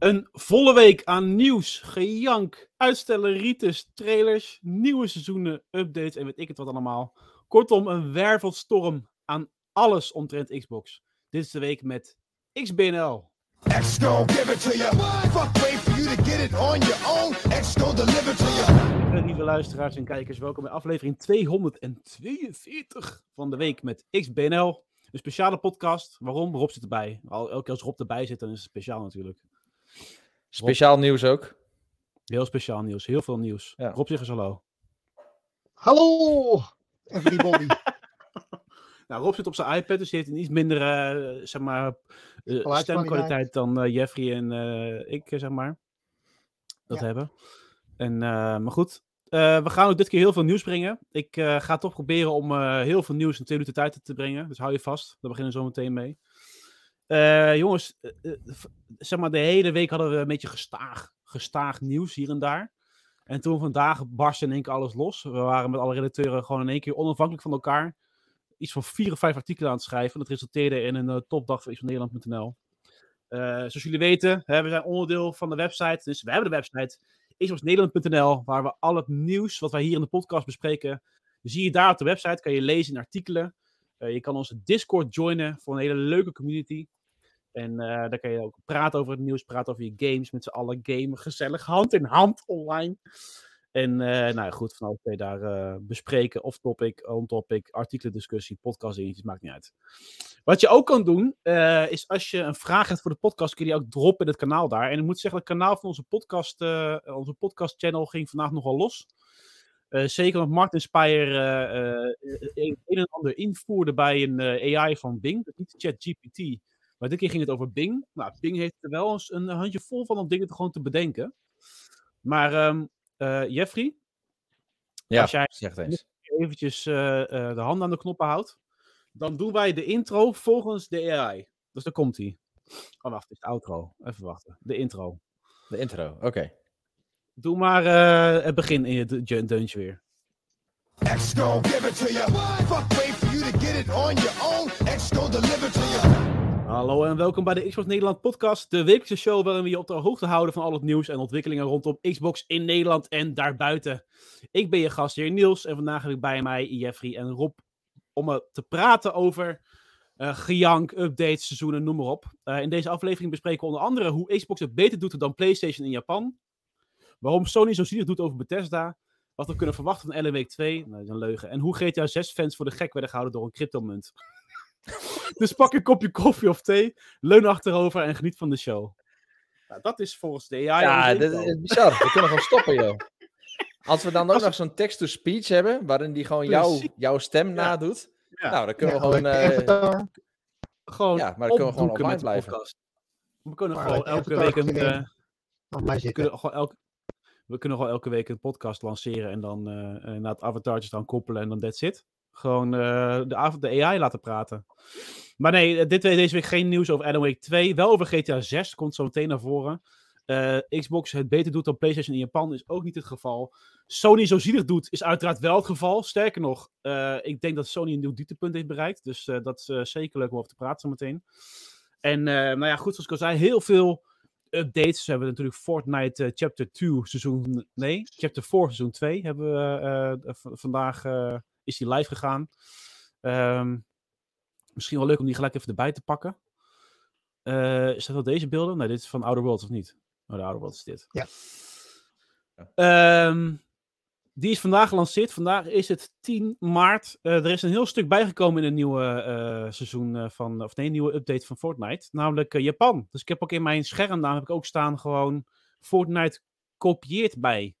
Een volle week aan nieuws, gejank, uitstellen, rites, trailers, nieuwe seizoenen, updates en weet ik het wat allemaal. Kortom, een wervelstorm aan alles omtrent Xbox. Dit is de week met XBNL. X gon' give it to you. Fuck, wait for you to get it on your own. X gon' deliver to you. Eh, Lieve luisteraars en kijkers, welkom bij aflevering 242 van de week met XBNL. Een speciale podcast. Waarom? Rob zit erbij. Elke keer als Rob erbij zit, dan is het speciaal natuurlijk. Speciaal nieuws ook. Heel speciaal nieuws, heel veel nieuws. Ja. Rob, zeg eens hallo. Hallo, everybody. Nou, Rob zit op zijn iPad, dus hij heeft een iets minder, eh, zeg maar, eh, stemkwaliteit dan eh, Jeffrey en eh, ik, zeg maar, dat Ja. hebben. En, eh, maar goed, eh, we gaan ook dit keer heel veel nieuws brengen. Ik eh, ga toch proberen om eh, heel veel nieuws in twee minuten tijd te brengen, dus hou je vast. Daar beginnen we zo meteen mee. Eh, jongens, eh, eh, zeg maar, de hele week hadden we een beetje gestaag, gestaag nieuws hier en daar. En toen vandaag barstte in één keer alles los. We waren met alle redacteuren gewoon in één keer onafhankelijk van elkaar iets van vier of vijf artikelen aan het schrijven. Dat resulteerde in een topdag van. Eh zoals jullie weten, hè, we zijn onderdeel van de website. Dus we hebben de website xboxnederland.nl, waar we al het nieuws wat wij hier in de podcast bespreken, zie je daar op de website. Kan je lezen in artikelen. Je kan onze Discord joinen voor een hele leuke community. En eh, daar kan je ook praten over het nieuws, praten over je games, met z'n allen gamen, gezellig, hand in hand online. En eh, nou goed, van alles je daar eh, bespreken. Of topic, on topic, artikelendiscussie, podcast dingetjes, maakt niet uit. Wat je ook kan doen, is als je een vraag hebt voor de podcast, kun je die ook droppen in het kanaal daar. En ik moet zeggen, het kanaal van onze podcast, onze podcast channel ging vandaag nogal los. Zeker omdat eh, eh, een, een en ander invoerde bij een AI van Bing. Dus niet ChatGPT, maar dit keer ging het over Bing. Nou, Bing heeft er wel eens een handje vol van om dingen te gewoon te bedenken. Maar ehm, eh, Jeffrey, Ja, Als jij- zeg het eens. eventjes eh, eh, de handen aan de knoppen houdt, dan doen wij de intro volgens de AI. Dus daar komt hij. Oh, wacht, het is de outro. Even wachten. De intro. De intro, oké. Doe maar eh, het begin in je deuntje weer. X gon' give it to you. Fuck, wait for you to get it on your own. X gon' deliver to you. Hallo en welkom bij de Xbox Nederland podcast, de wekelijkse show waarin we je op de hoogte houden van al het nieuws en ontwikkelingen rondom Xbox in Nederland en daarbuiten. Ik ben je gastheer Niels en vandaag heb ik bij mij Jeffrey en Rob om te praten over eh, gejank, updates, seizoenen, noem maar op. Eh, in deze aflevering bespreken we onder andere hoe Xbox het beter doet dan PlayStation in Japan, waarom Sony zo zielig doet over Bethesda, wat we kunnen verwachten van Week 2, nou, dat is een leugen, en hoe GTA 6 fans voor de gek werden gehouden door een cryptomunt. Dus pak een kopje koffie of thee, leun achterover en geniet van de show. Nou, dat is volgens de AI. Ja, intro. is bizar. We kunnen gewoon stoppen, joh. Als we dan ook Als- nog zo'n text-to-speech hebben, waarin die gewoon jouw, stem nadoet. Ja. Nou, dan kunnen Ja, we gewoon... eh. Gewoon Ja, maar dan kunnen we gewoon online blijven. podcast. We kunnen Maar gewoon elke week een, mij we kunnen gewoon elke, we kunnen gewoon elke week een podcast lanceren en dan eh na het avatartjes dan koppelen en dan that's it. Gewoon eh, de, av- de AI laten praten. Maar nee, eh, dit, deze week geen nieuws over Alan Wake 2. Wel over GTA 6, komt zo meteen naar voren. Eh, Xbox het beter doet dan PlayStation in Japan is ook niet het geval. Sony zo zielig doet is uiteraard wel het geval. Sterker nog, ik denk dat Sony een nieuw dieptepunt heeft bereikt. Dus dat is zeker leuk om over te praten zo meteen. En nou ja, goed, zoals ik al zei, heel veel updates. We hebben natuurlijk Fortnite Chapter 2 seizoen... Nee, Chapter 4 seizoen 2 hebben we vandaag... is die live gegaan. Ehm, misschien wel leuk om die gelijk even erbij te pakken. Eh, is dat wel deze beelden? Nee, dit is van Outer Worlds of niet? Oh, de Outer Worlds is dit. Ja. Ehm, die is vandaag gelanceerd. Vandaag is het 10 maart. Eh, er is een heel stuk bijgekomen in een nieuwe eh, seizoen eh, van, of nee, een nieuwe update van Fortnite. Namelijk Japan. Dus ik heb ook in mijn schermnaam heb ik ook staan gewoon Fortnite kopieert bij.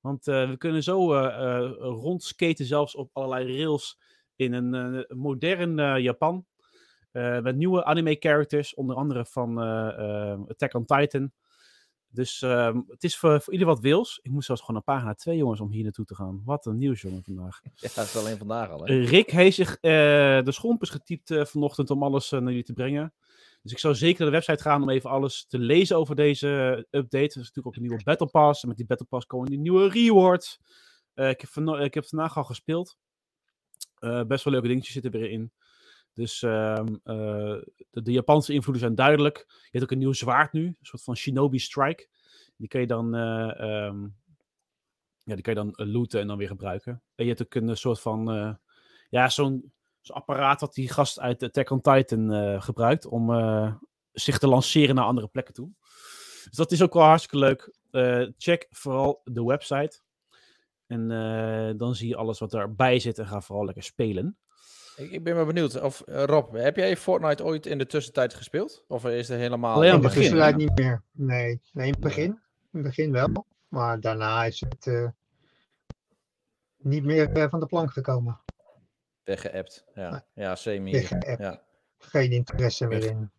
Want eh, we kunnen zo eh, eh, rondskaten zelfs op allerlei rails in een modern Japan. Met nieuwe anime characters, onder andere van Attack on Titan. Dus ehm, het is voor, voor ieder wat wils. Ik moest zelfs gewoon naar pagina 2, jongens, om hier naartoe te gaan. Wat een nieuws, jongen, vandaag. Ja, dat is alleen vandaag al, hè? Rick heeft zich de schomp is getypt vanochtend om alles naar jullie te brengen. Dus ik zou zeker naar de website gaan om even alles te lezen over deze eh, update. Er is natuurlijk ook een nieuwe Battle Pass. En met die Battle Pass komen die nieuwe rewards. Eh, ik, heb ik heb vandaag al gespeeld. Eh, best wel leuke dingetjes zitten erin. Dus ehm, eh, de, Japanse invloeden zijn duidelijk. Je hebt ook een nieuw zwaard nu, een soort van Shinobi Strike. Die kan je dan, eh, ehm, ja, die kan je dan looten en dan weer gebruiken. En je hebt ook een soort van, ja, zo'n zo'n apparaat wat die gast uit Attack on Titan eh, gebruikt om eh, zich te lanceren naar andere plekken toe. Dus dat is ook wel hartstikke leuk. Eh, check vooral de website. En eh, dan zie je alles wat erbij zit en ga vooral lekker spelen. Ik, ik ben wel benieuwd. Of, Rob, heb jij Fortnite ooit in de tussentijd gespeeld? Of is er helemaal... Alleen aan het de begin, ja. niet meer. Nee, nee, in het begin. In het begin wel. Maar daarna is het eh, niet meer van de plank gekomen. Weggeappt. Ja, ja semi. Weggeappt. Ja. Geen interesse meer in.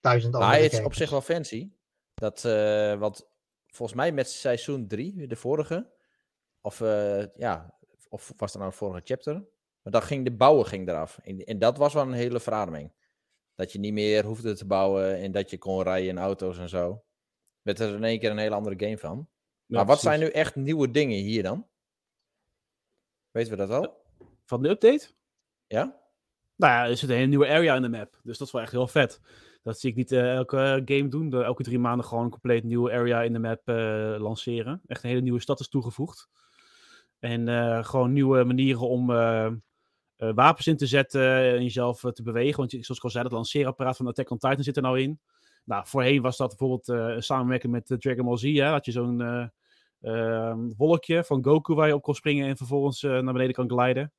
Duizend Maar andere het is op zich wel fancy. Dat, eh, want volgens mij met seizoen 3, de vorige, of eh, ja, of was het nou het vorige chapter? Maar dan ging de bouwen ging eraf. En, en dat was wel een hele verademing. Dat je niet meer hoefde te bouwen en dat je kon rijden in auto's en zo. Werd er in één keer een hele andere game van. Ja, maar wat zijn nu echt nieuwe dingen hier dan? Weten we dat al? Van de update? Ja? Nou ja, er zit een hele nieuwe area in de map. Dus dat is wel echt heel vet. Dat zie ik niet eh, elke eh, game doen. De- elke drie maanden gewoon een compleet nieuwe area in de map eh, lanceren. Echt een hele nieuwe stad is toegevoegd. En gewoon nieuwe manieren om wapens in te zetten en jezelf te bewegen. Want zoals ik al zei, dat lanceerapparaat van Attack on Titan zit er nou in. Nou, voorheen was dat bijvoorbeeld een samenwerking met Dragon Ball Z. Hè? Had je zo'n eh, ehm, wolkje van Goku waar je op kon springen en vervolgens naar beneden kan gliden.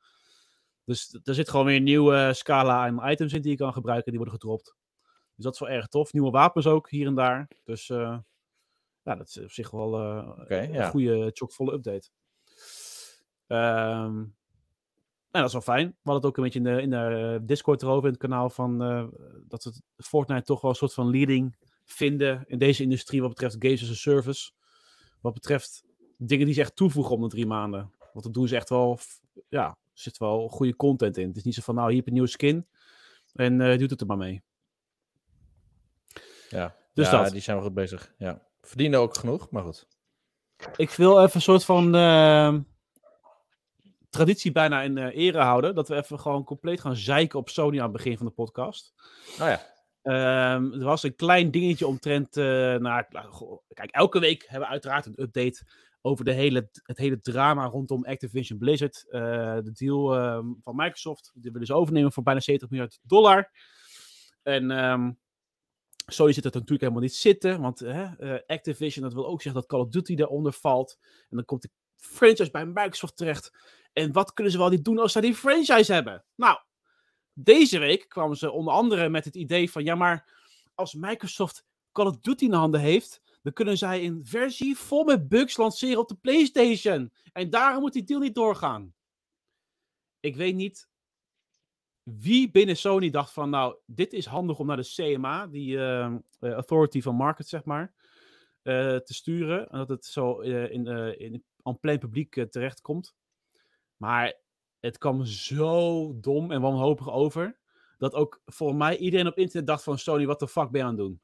Dus er zit gewoon weer een nieuwe scala aan items in die je kan gebruiken. Die worden gedropt. Dus dat is wel erg tof. Nieuwe wapens ook hier en daar. Dus eh, ja, dat is op zich wel eh, Oké, een ja. goede, chockvolle update. Ehm nou, dat is wel fijn. We hadden het ook een beetje in de, in de eh, Discord erover, in het kanaal, van eh, dat we het Fortnite toch wel een soort van leading vinden in deze industrie wat betreft games as a service. Wat betreft dingen die ze echt toevoegen om de drie maanden. Want dat doen ze echt wel, ja, zit wel goede content in. Het is niet zo van, nou, hier heb je een nieuwe skin en eh doet het er maar mee. Ja. Dus ja, dat. die zijn wel goed bezig. Ja. Verdienen ook genoeg, maar goed. Ik wil even een soort van ehm, traditie bijna in eh, ere houden. Dat we even gewoon compleet gaan zeiken op Sony aan het begin van de podcast. Nou ja. Ehm, er was een klein dingetje omtrent. eh nou, kijk, elke week hebben we uiteraard een update over de hele, het hele drama rondom Activision Blizzard. Eh, de deal ehm, van Microsoft. Die willen ze overnemen voor bijna 70 miljard dollar. En Sony zit er natuurlijk helemaal niet zitten. Want eh, Activision, dat wil ook zeggen dat Call of Duty daaronder valt. En dan komt de franchise bij Microsoft terecht. En wat kunnen ze wel niet doen als ze die franchise hebben? Nou, deze week kwamen ze onder andere met het idee van... Ja, maar als Microsoft Call of Duty in handen heeft... dan kunnen zij een versie vol met bugs lanceren op de PlayStation. En daarom moet die deal niet doorgaan. Ik weet niet wie binnen Sony dacht van... Nou, dit is handig om naar de CMA, die eh, eh, Authority van Market, zeg maar... eh, te sturen. En dat het zo eh, in, in aan plein publiek terechtkomt. Maar het kwam zo dom en wanhopig over. Dat ook volgens mij iedereen op internet dacht van Sony, wat de fuck ben je aan het doen?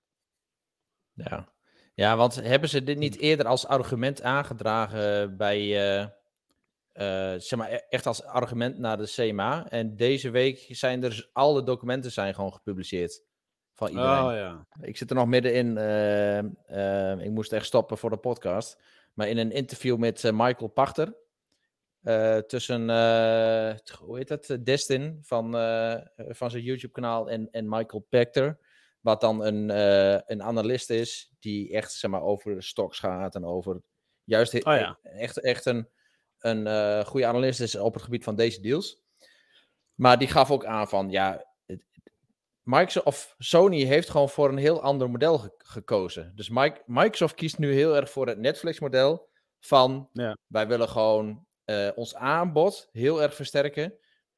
Ja. Ja, want hebben ze dit niet eerder als argument aangedragen bij, eh, eh, zeg maar, e- echt als argument naar de CMA? En deze week zijn er, alle documenten zijn gewoon gepubliceerd van iedereen. Oh ja. Ik zit er nog middenin, eh, ik moest echt stoppen voor de podcast. Maar in een interview met Michael Pachter, tussen, hoe heet dat, Destin van, van zijn YouTube-kanaal en, en Michael Pachter. Wat dan een, eh, een analist is die echt zeg maar, over stocks gaat en over juist Oh ja. echt, echt een, een eh, goede analist is op het gebied van deze deals. Maar die gaf ook aan van ja, Microsoft of Sony heeft gewoon voor een heel ander model ge- gekozen. Dus Mi- Microsoft kiest nu heel erg voor het Netflix-model van Ja. wij willen gewoon eh, ons aanbod heel erg versterken.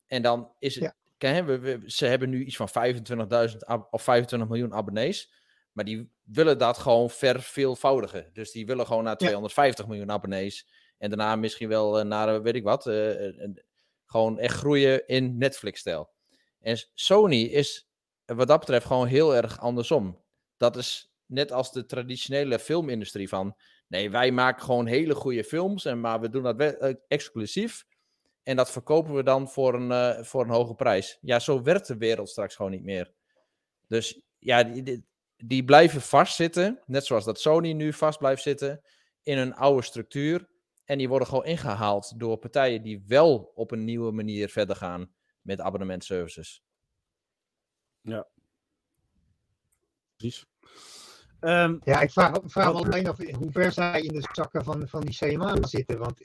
En dan is het, Ja. Kijk, hè, we, we- ze hebben nu iets van 25.000 ab- of 25 miljoen abonnees. Maar die willen dat gewoon verveelvoudigen. Dus die willen gewoon naar 250 miljoen abonnees. En daarna misschien wel eh, naar, eh, weet ik wat, eh, gewoon echt groeien in Netflix-stijl. En Sony is wat dat betreft gewoon heel erg andersom. Dat is net als de traditionele filmindustrie van... Nee, wij maken gewoon hele goede films, en, maar we doen dat exclusief. En dat verkopen we dan voor een, eh, voor een hoge prijs. Ja, zo werkt de wereld straks gewoon niet meer. Dus ja, die, die, blijven vastzitten, net zoals dat Sony nu vast blijft zitten, in een oude structuur. En die worden gewoon ingehaald door partijen die wel op een nieuwe manier verder gaan met abonnementservices. Precies. Ehm, Ja, ik vraag, me alleen af hoe ver zij in de zakken van, van die CMA zitten. Want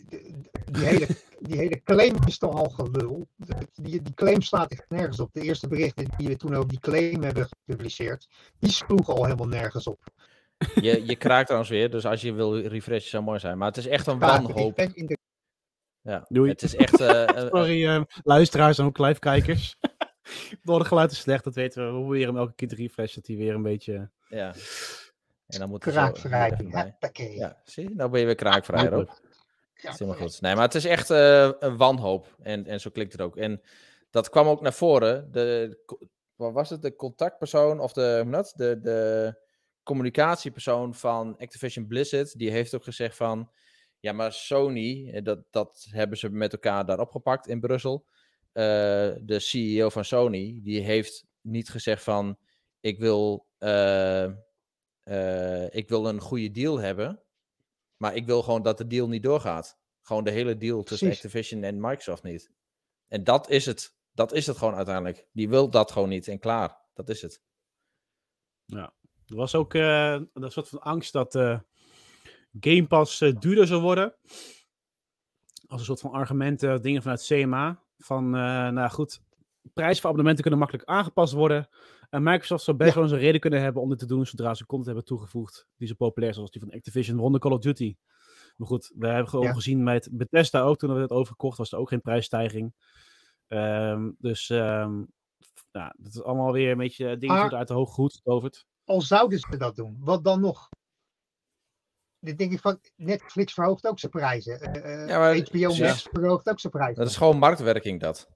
die hele, die hele claim is toch al gelul. Die, die claim staat echt nergens op. De eerste berichten die we toen over die claim hebben gepubliceerd, die sloegen al helemaal nergens op. Je, je kraakt trouwens weer, dus als je wil refreshen zou mooi zijn. Maar het is echt een wanhoop. de- Ja, Doei. het is echt... eh, eh, sorry, eh, luisteraars en ook live-kijkers. Door de geluid is slecht, dat weten we. We proberen hem elke keer te refreshen, dat hij weer een beetje... ja. En dan moet. Hoppakee. Ja, zie je? Nou ben je weer kraakvrij. Dat is helemaal goed. Nee, maar het is echt eh, een wanhoop. En, en zo klinkt het ook. En dat kwam ook naar voren. De, wat was het? De contactpersoon of de, hoe noem dat? de, de communicatiepersoon van Activision Blizzard. Die heeft ook gezegd van... Ja, maar Sony, eh, dat, dat hebben ze met elkaar daar opgepakt in Brussel. Eh, de CEO van Sony, die heeft niet gezegd van... Ik wil, eh, eh, ik wil een goede deal hebben. Maar ik wil gewoon dat de deal niet doorgaat. Gewoon de hele deal tussen Precies. Activision en Microsoft niet. En dat is het. Dat is het gewoon uiteindelijk. Die wil dat gewoon niet en klaar. Dat is het. Er was ook eh, een soort van angst dat eh, Game Pass eh, duurder zou worden. Als een soort van argumenten, dingen vanuit CMA. Van, eh, nou goed, prijzen voor abonnementen kunnen makkelijk aangepast worden. En Microsoft zou best Ja. wel eens een reden kunnen hebben om dit te doen zodra ze content hebben toegevoegd die zo populair is als die van Activision rond de Call of Duty. Maar goed, we hebben gewoon Ja. gezien met Bethesda ook, toen we het overgekocht, was er ook geen prijsstijging. Ehm, dus ehm ja, dat is allemaal weer een beetje dingen die Maar- worden uit de hoge hoed getoverd. Al zouden ze dat doen, wat dan nog? Dan denk ik van, Netflix verhoogt ook zijn prijzen. Eh, eh, Ja, maar- HBO ja. Max verhoogt ook zijn prijzen. Dat is gewoon marktwerking dat.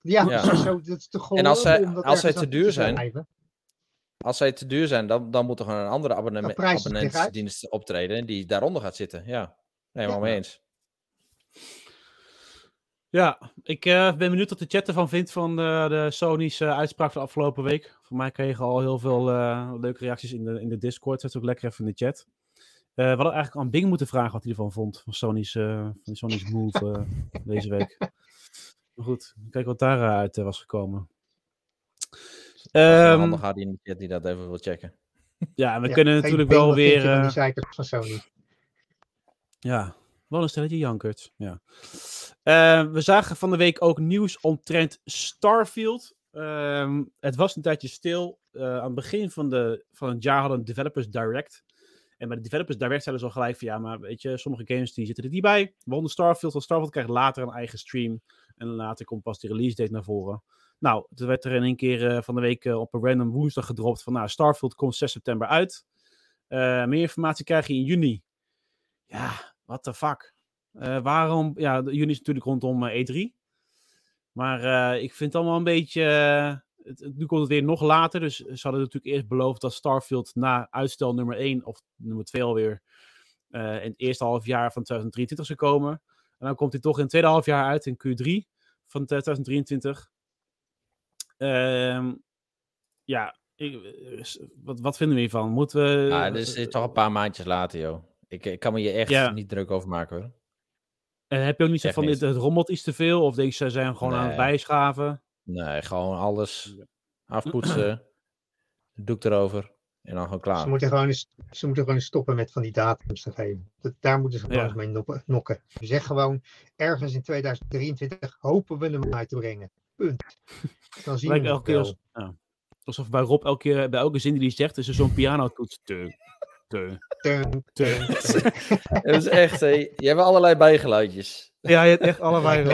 Ja, Ja. Zo, zo, dat is te En als zij- als te duur zijn. Als zij te duur zijn, dan, dan moet er gewoon een andere abonnementsdienst optreden die daaronder gaat zitten. Ja, helemaal Ja. mee eens. Ja, ik eh, ben benieuwd wat de chat ervan vindt van de, de Sony's eh, uitspraak van de afgelopen week. Voor mij kregen al heel veel eh, leuke reacties in de, in de Discord. Zet ook lekker even in de chat. Eh, we hadden eigenlijk aan Bing moeten vragen wat hij ervan vond. Van Sony's, eh, van Sony's move eh, deze week. Maar goed, kijk wat daaruit eh, was gekomen. Um, Ehm, handig had in de chat die dat even wil checken. ja, en we Ja, kunnen natuurlijk wel weer... van eh, die van Sony. Ja, wel een stelletje jankert. Ja. Eh, we zagen van de week ook nieuws omtrent Starfield. Ehm, het was een tijdje stil. Eh, aan het begin van, de, van het jaar hadden Developers Direct. En bij de Developers Direct zeiden ze al gelijk van ja, maar weet je, sommige games die zitten er niet bij. Waaronder Starfield, want Starfield krijgt later een eigen stream. En later komt pas de release date naar voren. Nou, er werd er in één keer eh, van de week eh, op een random woensdag gedropt van nou, Starfield komt 6 september uit. Eh, meer informatie krijg je in juni. Ja, what the fuck. Waarom? Ja, juni is natuurlijk rondom eh, E3. Maar eh, ik vind het allemaal een beetje. nu komt het weer nog later. Dus ze hadden natuurlijk eerst beloofd dat Starfield na uitstel nummer 1 of nummer 2 alweer. in het eerste half jaar van 2023 zou komen. En dan komt hij toch in het tweede half jaar uit in Q3 van 2023. Ehm, ja, ik, eh, wat, wat vinden we hiervan? Moeten we. Ja, dus het is toch een paar maandjes later, joh. Ik, ik kan me je echt Ja. niet druk over maken, hoor. En heb je ook niet zo van dit, het rommelt iets te veel? Of denk je, ze zijn gewoon aan het bijschaven? Nee, gewoon alles afpoetsen. doek erover. En dan gewoon klaar. Ze moeten, gewoon eens, ze moeten gewoon stoppen met van die datums te geven. Dat, daar moeten ze gewoon Ja. eens mee noppen- nokken. Zeg gewoon, ergens in 2023 hopen we hem uit te brengen. Punt. Dan zien we Lijkt het elke keer als, ja. Alsof bij Rob elke keer, bij elke zin die hij zegt, is er zo'n pianotoets. Te, te, Teun, te. Het is echt, hé. Je hebt allerlei bijgeluidjes. Ja, je hebt echt allebei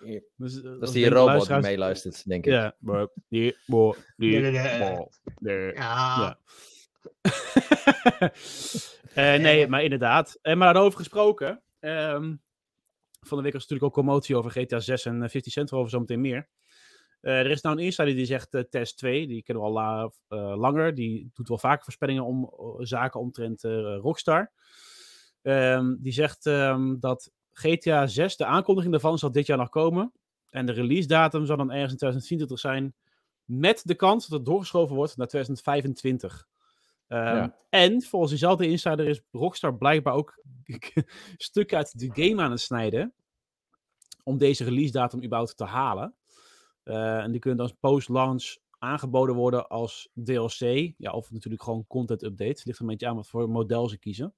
Dat Dus, eh, is als die robot die meeluistert, denk ik. Ja, maar die, bo, die. Ja. Eh, nee, maar inderdaad. En maar daarover gesproken. ehm, van de week was natuurlijk ook commotie over GTA 6 en eh, 50 Cent over zometeen meer. Eh, er is nou een insider die zegt eh, Test 2, die kennen we al la- eh, langer. Die doet wel vaker voorspellingen om eh, zaken omtrent eh, Rockstar. Ehm, die zegt ehm, dat GTA 6, de aankondiging daarvan zal dit jaar nog komen. En de release datum zal dan ergens in 2024 zijn. Met de kans dat het doorgeschoven wordt naar 2025. Ehm, Ja. En volgens diezelfde insider is Rockstar blijkbaar ook stukken uit de game aan het snijden. Om deze release datum überhaupt te halen. Eh, en die kunnen dan post-launch aangeboden worden als DLC. Ja, of natuurlijk gewoon content update. Ligt er een beetje aan wat voor model ze kiezen.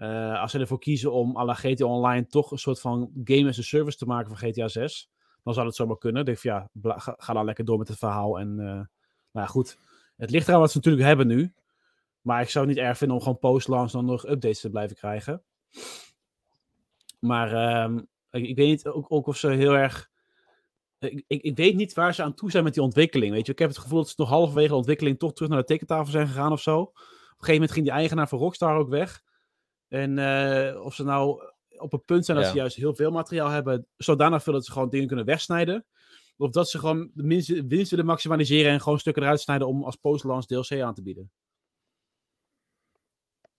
Eh, als ze ervoor kiezen om à la GTA Online toch een soort van game as a service te maken van GTA 6, dan zou het zomaar kunnen. Denk van, ja, ga, ga dan lekker door met het verhaal. En eh, nou ja, goed. Het ligt eraan wat ze natuurlijk hebben nu. Maar ik zou het niet erg vinden om gewoon post-launch dan nog updates te blijven krijgen. Maar ehm, ik, weet niet ook, ook of ze heel erg. Ik, ik, ik weet niet waar ze aan toe zijn met die ontwikkeling. Weet je, ik heb het gevoel dat ze nog halverwege de ontwikkeling toch terug naar de tekentafel zijn gegaan of zo. Op een gegeven moment ging die eigenaar van Rockstar ook weg. En eh, of ze nou op het punt zijn dat Ja. ze juist heel veel materiaal hebben, zodanig veel dat ze gewoon dingen kunnen wegsnijden. Of dat ze gewoon de minst- winst willen maximaliseren en gewoon stukken eruit snijden om als post-launch DLC aan te bieden.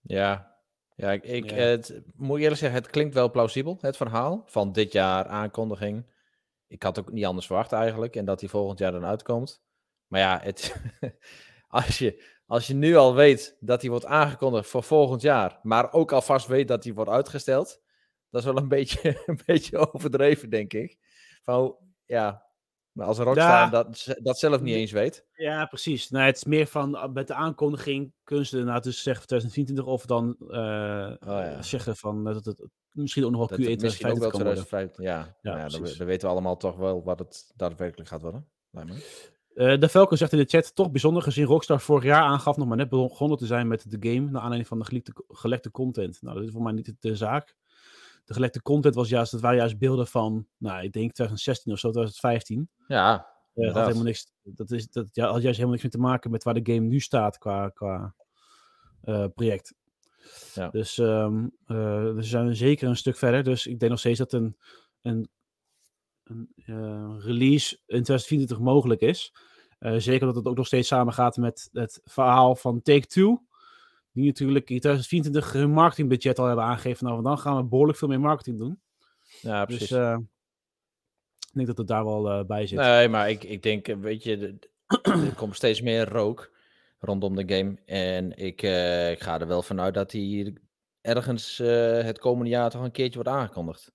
Ja, ja ik, ik Ja. Het, moet eerlijk zeggen, het klinkt wel plausibel, het verhaal van dit jaar aankondiging. Ik had ook niet anders verwacht eigenlijk en dat die volgend jaar dan uitkomt. Maar ja, het, als, je, als je nu al weet dat die wordt aangekondigd voor volgend jaar, maar ook alvast weet dat die wordt uitgesteld, dat is wel een beetje, een beetje overdreven, denk ik. Van, ja, maar als Rockstar Ja. dat, dat zelf niet eens weet. Ja, precies. Nou, het is meer van uh, met de aankondiging kunnen ze dus zeggen 2024 of dan eh, ja. zeggen van dat het misschien ook nog wel Dat Q1 het misschien ook 2025 wel kan worden. 2015, ja. Ja, Ja, ja dan, dan weten we allemaal toch wel wat het daadwerkelijk gaat worden. Eh, de Falcon zegt in de chat, toch bijzonder gezien Rockstar vorig jaar aangaf nog maar net begonnen te zijn met de game, naar aanleiding van de gelekte, gelekte content. Nou, dat is voor mij niet de, zaak. De gelekte content was juist, dat waren juist beelden van, nou, ik denk 2016 of zo, 2015. Ja, Eh, had helemaal niks, dat, is, dat ja, had juist helemaal niks meer te maken met waar de game nu staat qua, qua eh, project. Ja. Dus ehm eh, we zijn zeker een stuk verder. Dus ik denk nog steeds dat een, een, een release in 2024 mogelijk is. Eh, zeker dat het ook nog steeds samengaat met het verhaal van Take-Two. Die natuurlijk in 2024 hun marketingbudget al hebben aangegeven. Nou, dan gaan we behoorlijk veel meer marketing doen. ja, precies. Dus ik denk dat het daar wel eh, bij zit. nee, maar ik, ik denk, weet je, er komt steeds meer rook rondom de game. En ik, ik ga er wel vanuit dat die ergens het komende jaar toch een keertje wordt aangekondigd.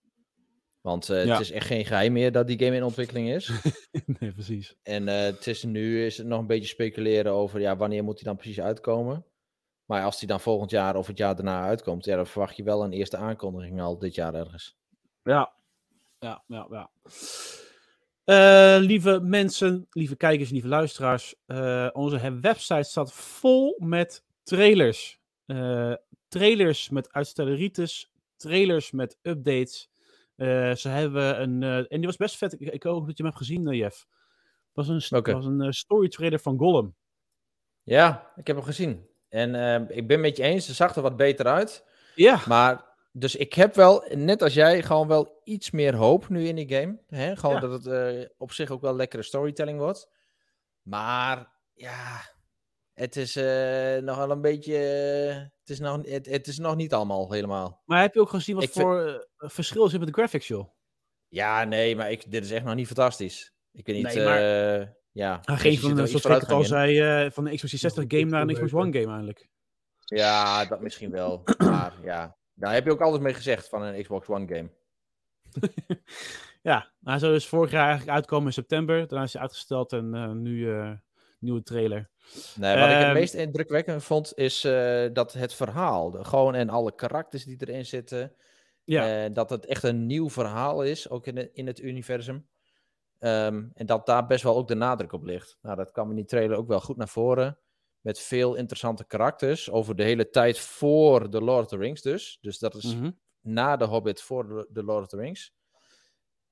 Want eh, Ja. het is echt geen geheim meer dat die game in ontwikkeling is. nee, precies. En eh, het is nu is het nog een beetje speculeren over ja, wanneer moet hij dan precies uitkomen. Maar als die dan volgend jaar of het jaar daarna uitkomt, ja, dan verwacht je wel een eerste aankondiging al dit jaar ergens. Ja, ja, ja, ja. Eh, lieve mensen, lieve kijkers, lieve luisteraars. onze website staat vol met trailers. Trailers met uitstelleritis, trailers met updates. Eh, ze hebben een, eh, en die was best vet. Ik, ik hoop dat je hem hebt gezien, eh, Jeff. was een, was een story trailer van Gollum. Ja, ik heb hem gezien. En ik ben met je eens, het zag er wat beter uit. Ja, Maar, dus ik heb wel, net als jij, gewoon wel iets meer hoop nu in die game. Hè? Gewoon Ja. dat het op zich ook wel lekkere storytelling wordt. Maar, ja, het is eh, nog wel een beetje, eh, het, is nog, het, het is nog niet allemaal helemaal. maar heb je ook gezien wat Ik voor eh, verschil zit met de graphics, joh? Ja, nee, maar ik, dit is echt nog niet fantastisch. Ik weet niet, Nee, maar- eh, ja. Hij een zoals ik het al zei, eh, van de Xbox 360 Nog game een naar een Xbox One game eigenlijk. Ja, dat misschien wel. maar ja, daar heb je ook altijd mee gezegd van een Xbox One game. Ja, hij zou dus vorig jaar eigenlijk uitkomen in september. Daarna is hij uitgesteld en eh, nu eh, nieuwe trailer. Nee, wat ik het Ehm, meest indrukwekkend vond, is eh, dat het verhaal, de- gewoon en alle karakters die erin zitten, Ja, eh, dat het echt een nieuw verhaal is, ook in, het- in het universum. Ehm, en dat daar best wel ook de nadruk op ligt. Nou, dat kwam in die trailer ook wel goed naar voren. Met veel interessante karakters over de hele tijd voor The Lord of the Rings dus. Dus dat is mhm. na The Hobbit voor The- The Lord of the Rings.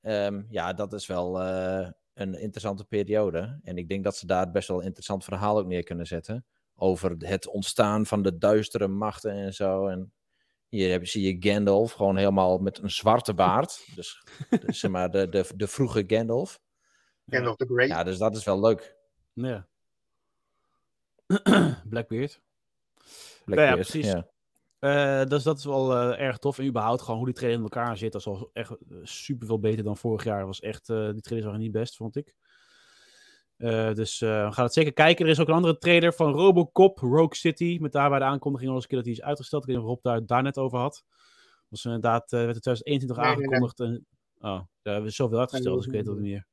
Ehm, ja, dat is wel eh, een interessante periode. En ik denk dat ze daar best wel een interessant verhaal ook neer kunnen zetten. Over het ontstaan van de duistere machten en zo. En hier heb, je- zie je Gandalf gewoon helemaal met een zwarte baard. Dus, dus zeg maar de, de, de vroege Gandalf. Of the Great. Ja, dus dat is wel leuk. ja. Blackbeard. Blackbeard, precies. ja. Eh, dus dat is wel eh, erg tof. En überhaupt gewoon hoe die trailer in elkaar zit. Dat is al echt super veel beter dan vorig jaar. Dat was echt, eh, die trailers waren niet best, vond ik. Eh, dus eh, we gaan het zeker kijken. Er is ook een andere trailer van Robocop, Rogue City. Met daarbij de aankondiging al eens een keer dat die is uitgesteld. Ik weet niet of Rob daar, daar net over had. Was inderdaad, eh, werd in 2021 Nee, nee, nee. aangekondigd. En, oh, ja, we hebben zoveel uitgesteld, dus ik weet het niet meer.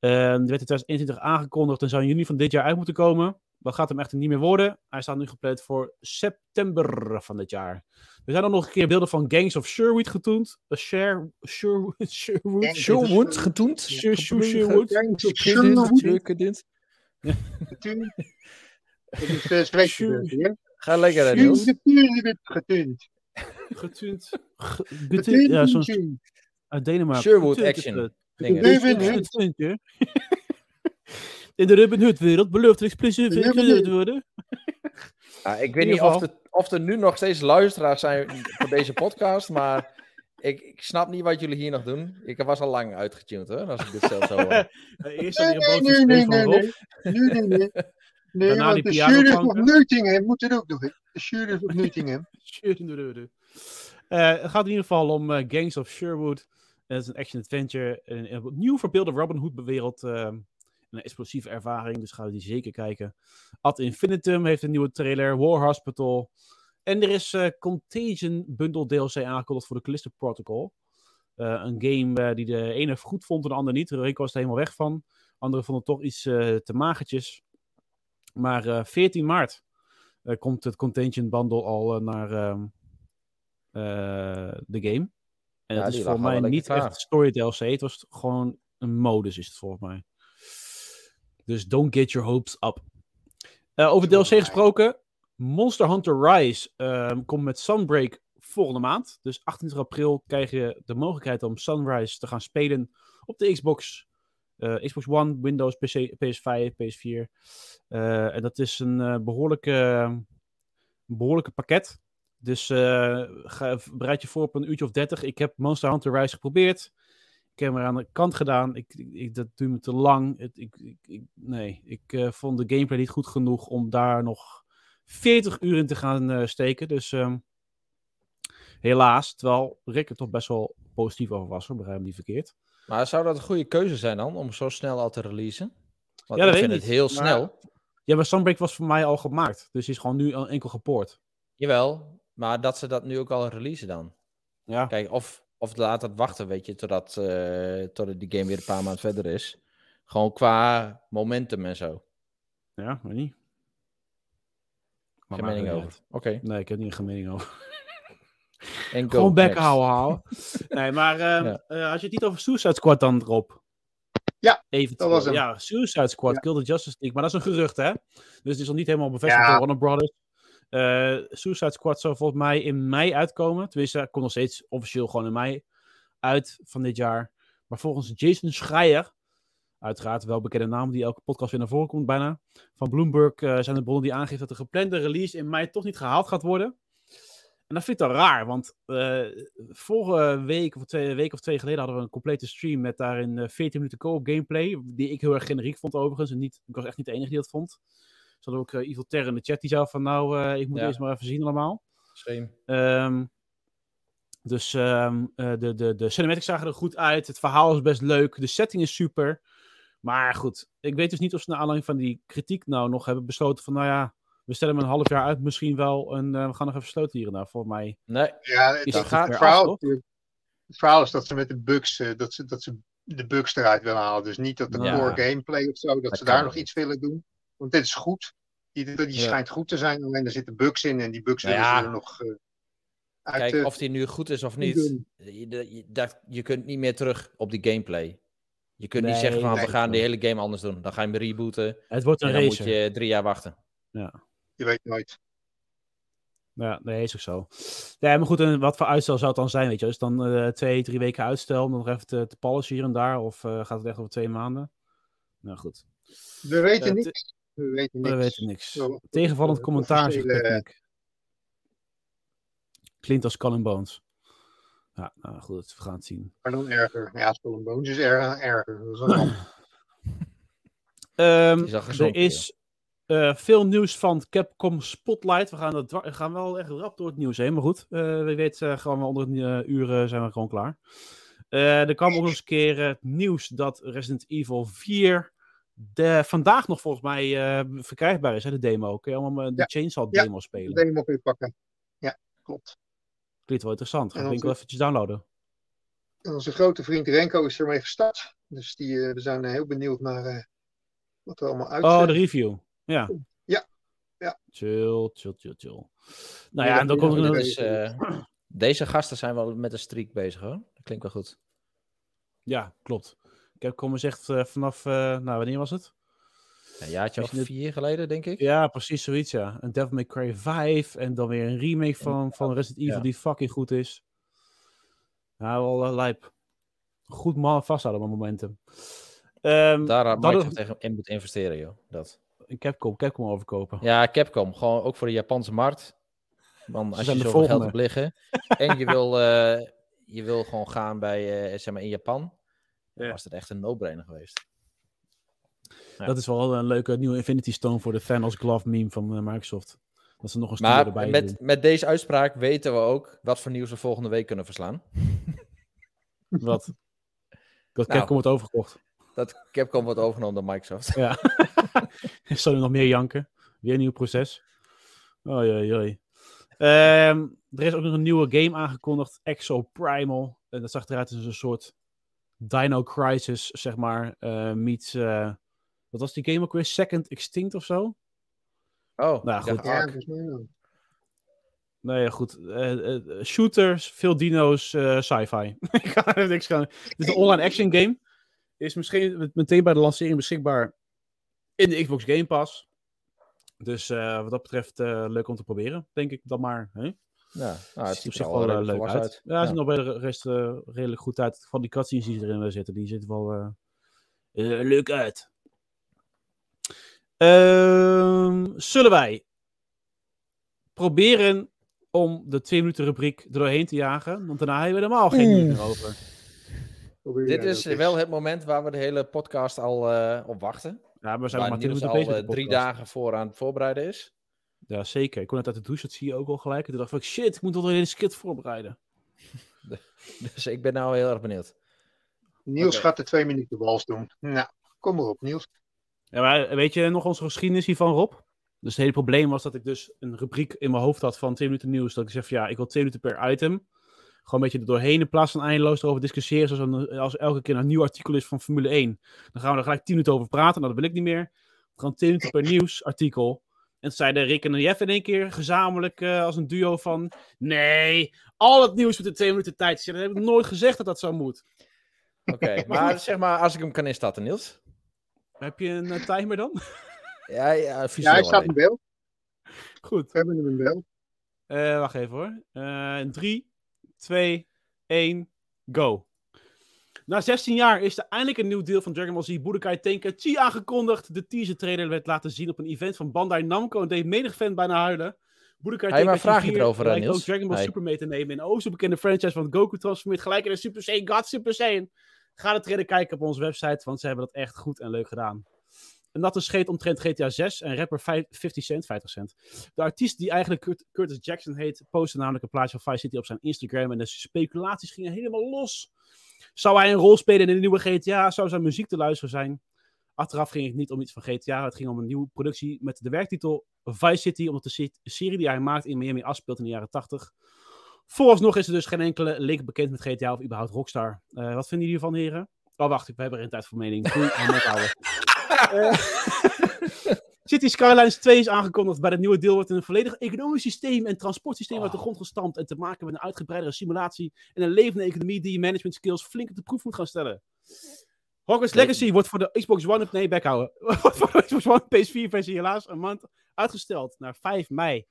Eh, die werd in 2021 aangekondigd en zou in juni van dit jaar uit moeten komen. Dat gaat hem echter niet meer worden. Hij staat nu gepland voor september van dit jaar. Er zijn ook nog een keer beelden van Gangs of Sherwood getoond. Share, Sherwood, Sherwood, Sherwood Sher- Sherwood. Gangs of Sherwood. Ga lekker, hè, Niels. Getuund. Getuund. Getuund. Ge- getuund. Ja, zo'n Getuund. uit Denemarken. Sherwood action. Dingen. getuund, hè. In de Robin Hood wereld belooft er explosief te worden. Ja, ik In weet niet of, het, of er nu nog steeds luisteraars zijn voor deze podcast, maar ik, ik snap niet wat jullie hier nog doen. Ik was al lang uitgetuned hoor, als ik dit zelf zo hoor. Eh, Eerst Nee, nee, nee, van nee, nee. Nee, nee, nee. Nee, Daarna want die de. Sheriff of Nottingham moet er ook nog in. De of Nottingham. Sherwood. Eh, het gaat in ieder geval om eh, Gangs of Sherwood. Het is een action-adventure. Een, een nieuw verbeelde Robin Hood-wereld. ehm, een explosieve ervaring, dus gaan we die zeker kijken. Ad Infinitum heeft een nieuwe trailer. War Hospital. En er is eh, Contagion Bundle DLC aangekondigd voor de Callisto Protocol. Eh, een game eh, die de ene goed vond en de ander niet. Rico was er helemaal weg van. Anderen vonden het toch iets te magertjes. Maar eh, 14 maart komt het Contagion Bundle al naar ehm, eh, de game. En Ja, dat is voor mij niet lekker echt story DLC. Het was gewoon een modus is het volgens mij. Dus don't get your hopes up. Eh, over DLC gesproken. Monster Hunter Rise ehm, komt met Sunbreak volgende maand. Dus 28 april krijg je de mogelijkheid om Sunrise te gaan spelen op de Xbox. eh, Xbox One, Windows, PC, PS5, PS4. Eh, en dat is een eh, behoorlijke, behoorlijke pakket. Dus eh, ga, bereid je voor op een uurtje of 30. Ik heb Monster Hunter Rise geprobeerd. Ik heb hem er aan de kant gedaan. Ik, ik, dat duurt me te lang. Het, ik, ik, nee, ik eh, vond de gameplay niet goed genoeg om daar nog 40 uur in te gaan eh, steken. Dus ehm, helaas. Terwijl Rick er toch best wel positief over was. hoor, Begrijp me niet verkeerd. Maar zou dat een goede keuze zijn dan, om zo snel al te releasen? Want Ja, dat ik vind ik het heel niet, maar- snel. Ja, maar Sunbreak was voor mij al gemaakt. Dus die is gewoon nu enkel gepoord. Jawel, maar dat ze dat nu ook al releasen dan. Ja, Kijk, of, of laat het wachten, weet je, totdat, eh totdat die game weer een paar maanden verder is. Gewoon qua momentum en zo. ja weet niet. Maar Geen mening over. Oké. Nee, ik heb niet geen mening over. En. Gewoon next. houden, houden. Nee, maar ehm, Ja. eh, had je het niet over Suicide Squad dan erop? Ja, Even dat was hem. Ja, Suicide Squad, Ja. Kill the Justice League. Maar dat is een gerucht, hè? Dus het is nog niet helemaal bevestigd Ja. door Warner Brothers. Eh, Suicide Squad zou volgens mij in mei uitkomen. Tenminste, het komt nog steeds officieel gewoon in mei uit van dit jaar. Maar volgens Jason Schreier, uiteraard wel bekende naam die elke podcast weer naar voren komt bijna, van Bloomberg eh, zijn de bronnen die aangeven dat de geplande release in mei toch niet gehaald gaat worden. En dat vind ik dan raar, want eh, vorige week of twee week of twee geleden hadden we een complete stream met daarin eh 14 minuten co-op gameplay, die ik heel erg generiek vond overigens. En niet, ik was echt niet de enige die dat vond. Ze hadden ook eh, Evil Terror in de chat die zei van nou, eh, ik moet Ja. eerst maar even zien allemaal. Shame. Ehm, dus ehm, eh, de, de, de cinematics zagen er goed uit. Het verhaal is best leuk. De setting is super. Maar goed, ik weet dus niet of ze naar aanleiding van die kritiek nou nog hebben besloten van, nou ja, we stellen hem een half jaar uit misschien wel en eh, we gaan nog even sloten hier en daar. Volgens mij Nee, Ja, het, is dat het gaat het, verhaal, het verhaal is dat ze met de bugs, dat ze, dat ze de bugs eruit willen halen. Dus niet dat de Ja. core gameplay of zo, dat, Dat ze daar nog niet. iets willen doen. Want dit is goed. Die, die Ja. schijnt goed te zijn, alleen er zitten bugs in en die bugs Nou ja. ze er nog eh, uit kijk, eh, of die nu goed is of niet. Je, je- dat, je kunt niet meer terug op die gameplay. Je kunt niet Nee, zeggen van, nee. we gaan die hele game anders doen. Dan ga je hem rebooten het wordt en een dan race. moet je drie jaar wachten. Je weet nooit. Ja, nee, is ook zo. Ja, maar goed, en wat voor uitstel zou het dan zijn, weet je? Dus dan eh, twee, drie weken uitstel om dan nog even te, te polishen hier en daar? Of eh, gaat het echt over twee maanden? Nou goed, We weten Ja, niks. We weten niks. we weten niks. Zo, Tegenvallend commentaar, zegt. Klinkt als and Bones. Ja, nou goed, we gaan het zien. Maar dan erger. Ja, and Bones is erger. erger. Is. Ehm, er is Eh, veel nieuws van Capcom Spotlight. We gaan, dat we gaan wel echt rap door het nieuws heen. Maar goed, eh wie weet eh, gaan we onder een uh, uur eh, zijn we gewoon klaar. Eh, er kwam ook nog eens een keer het nieuws dat Resident Evil 4 de, vandaag nog volgens mij eh, verkrijgbaar is. Hè, de demo. Kun je allemaal eh, de Ja. Chainsaw Ja. demo spelen. De demo kun je pakken. Ja, klopt. Klinkt wel interessant. Ga ik onze- wel eventjes downloaden. En onze grote vriend Renko is ermee gestart. Dus die, eh, we zijn heel benieuwd naar eh, wat er allemaal uit Oh, de review. Ja. Ja. Ja. Chill, chill, chill, chill. Nou Ja, ja, en dan komt er. Dus, eh, deze gasten zijn wel met een streak bezig hoor. Dat klinkt wel goed. Ja, klopt. Capcom zegt eh, vanaf... eh, nou, wanneer was het? Een jaartje of vier geleden, denk ik. Ja, precies zoiets, ja. Een Devil May Cry 5 en dan weer een remake van, van Resident Evil Ja. die fucking goed is. Ja, wel eh, lijp. Goed man vasthouden op momenten. Ehm Daar dat Microsoft is- tegen in moet investeren, joh. Dat. Capcom, Capcom overkopen. Ja, Capcom. Gewoon ook voor de Japanse markt. Want als je zoveel geld hebt liggen en je wil, eh, je wil gewoon gaan bij, zeg maar in Japan, Ja. was het echt een no-brainer geweest. Ja. Dat is wel een leuke nieuwe Infinity Stone voor de Thanos Glove meme van eh, Microsoft. Dat ze nog een Maar erbij doen. met, met deze uitspraak weten we ook wat voor nieuws we volgende week kunnen verslaan. Wat? Dat Nou. Capcom wordt overgekocht. Dat Capcom wordt overgenomen door Microsoft. Ja. Zou er nog meer janken? Weer een nieuw proces. Oh jee. Ehm, er is ook nog een nieuwe game aangekondigd, Exo Primal. En dat zag eruit als een soort Dino Crisis, zeg maar. eh meets, eh, wat was die game ook weer? Second Extinct of zo? Oh, Nou, goed. Ja, Ark. nou, Nee, ja, goed. Eh, shooters, veel dino's, eh, sci-fi. Ik ga er niks gaan. Het is een online action game. Is misschien met- meteen bij de lancering beschikbaar in de Xbox Game Pass. Dus eh, wat dat betreft eh, leuk om te proberen, denk ik dan maar. Hè? Ja, nou, het ziet op er zich wel eh, redelijk leuk uit. uit. Ja, het ziet nog bij de rest eh, redelijk goed uit. Van die cutscenes die erin eh, zitten, die zitten wel eh, eh, leuk uit. Ehm, zullen wij proberen om de twee minuten rubriek er doorheen te jagen? Want daarna hebben we helemaal geen nieuws meer over. probeer Dit is wel het moment waar we de hele podcast al eh, op wachten. Ja, maar we zijn maar minuten al eh, drie dagen voor aan het voorbereiden is. Ja, zeker. Ik kon net uit de douche, dat zie je ook al gelijk. En toen dacht ik, shit, ik moet nog een hele skit voorbereiden. Dus ik ben nou heel erg benieuwd. Niels Oké. gaat de twee minuten wals doen. Nou, kom maar op, Niels. Ja, maar weet je nog onze geschiedenis hiervan, Rob? Dus het hele probleem was dat ik dus een rubriek in mijn hoofd had van 2 minuten nieuws. Dat ik zeg van ja, ik wil 2 minuten per item. Gewoon een beetje er doorheen in plaats van eindeloos erover discussiëren. Zoals een- als elke keer een nieuw artikel is van Formule 1. Dan gaan we er gelijk 10 minuten over praten. Nou, dat wil ik niet meer. Gewoon 10 minuten per nieuwsartikel. En zeiden Rick en Jeff in één keer gezamenlijk eh, als een duo van... Nee, al het nieuws met de 2 minuten tijd. Zeg, Dat heb ik nooit gezegd dat dat zo moet. Oké, maar zeg maar, als ik hem kan instarten, Niels. Heb je een eh, timer dan? Ja, ja, Ja, visueel hij staat in beeld. Goed. We hebben hem in beeld. Eh, wacht even hoor. Eh 3, 2, 1, go. Na 16 jaar is er eindelijk een nieuw deel van Dragon Ball Z Budokai Tenkaichi aangekondigd. De teaser trailer werd laten zien op een event van Bandai Namco en deed menig fan bijna huilen. Budokai Hey, Tenkaichi vraag je 4 erover, lijkt ook Niels? Dragon Ball Hey. Super mee te nemen in zo bekende franchise van Goku transformeert gelijk in een Super Saiyan God Super Saiyan. Ga de trailer kijken op onze website, want ze hebben dat echt goed en leuk gedaan. Een natte scheet omtrent GTA 6 en rapper vijf- 50 cent, 50 cent. De artiest die eigenlijk Curt- Curtis Jackson heet, postte namelijk een plaatje van Vice City op zijn Instagram en de speculaties gingen helemaal los. Zou hij een rol spelen in de nieuwe GTA? Zou zijn muziek te luisteren zijn? Achteraf ging het niet om iets van GTA, het ging om een nieuwe productie met de werktitel Vice City, omdat de se- serie die hij maakt in Miami afspeelt in de jaren 80. Vooralsnog is er dus geen enkele link bekend met GTA of überhaupt Rockstar. Eh, wat vinden jullie hiervan, heren? Oh, wacht, we hebben er geen tijd voor mening. Doei, houden. Eh, City Skylines 2 is aangekondigd. Bij het nieuwe deel wordt een volledig economisch systeem en transportsysteem uit de grond gestampt. En te maken met een uitgebreidere simulatie en een levende economie die je management skills flink op de proef moet gaan stellen. Hogwarts. Legacy wordt voor de Xbox One, nee, backhouden. wordt voor de Xbox One PS4 versie helaas een maand uitgesteld naar 5 mei.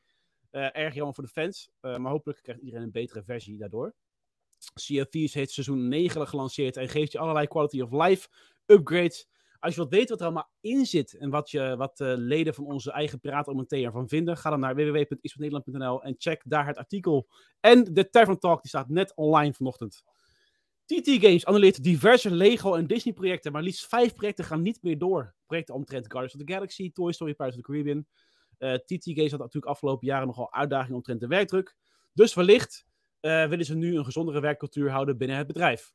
Eh, erg jammer voor de fans, eh, maar hopelijk krijgt iedereen een betere versie daardoor. Sea of Thieves heeft seizoen 9 gelanceerd en geeft je allerlei quality of life upgrades. Als je wilt weten wat er allemaal in zit en wat, je, wat de leden van onze eigen Piraten ervan vinden, ga dan naar www.xnederland.nl en check daar het artikel. En de Tavern Talk, die staat net online vanochtend. TT Games annuleert diverse Lego en Disney projecten, maar liefst vijf projecten gaan niet meer door. Projecten omtrent Guardians of the Galaxy, Toy Story, Pirates of the Caribbean. Eh, TT Games had natuurlijk afgelopen jaren nogal uitdagingen omtrent de werkdruk. Dus wellicht eh, willen ze nu een gezondere werkcultuur houden binnen het bedrijf.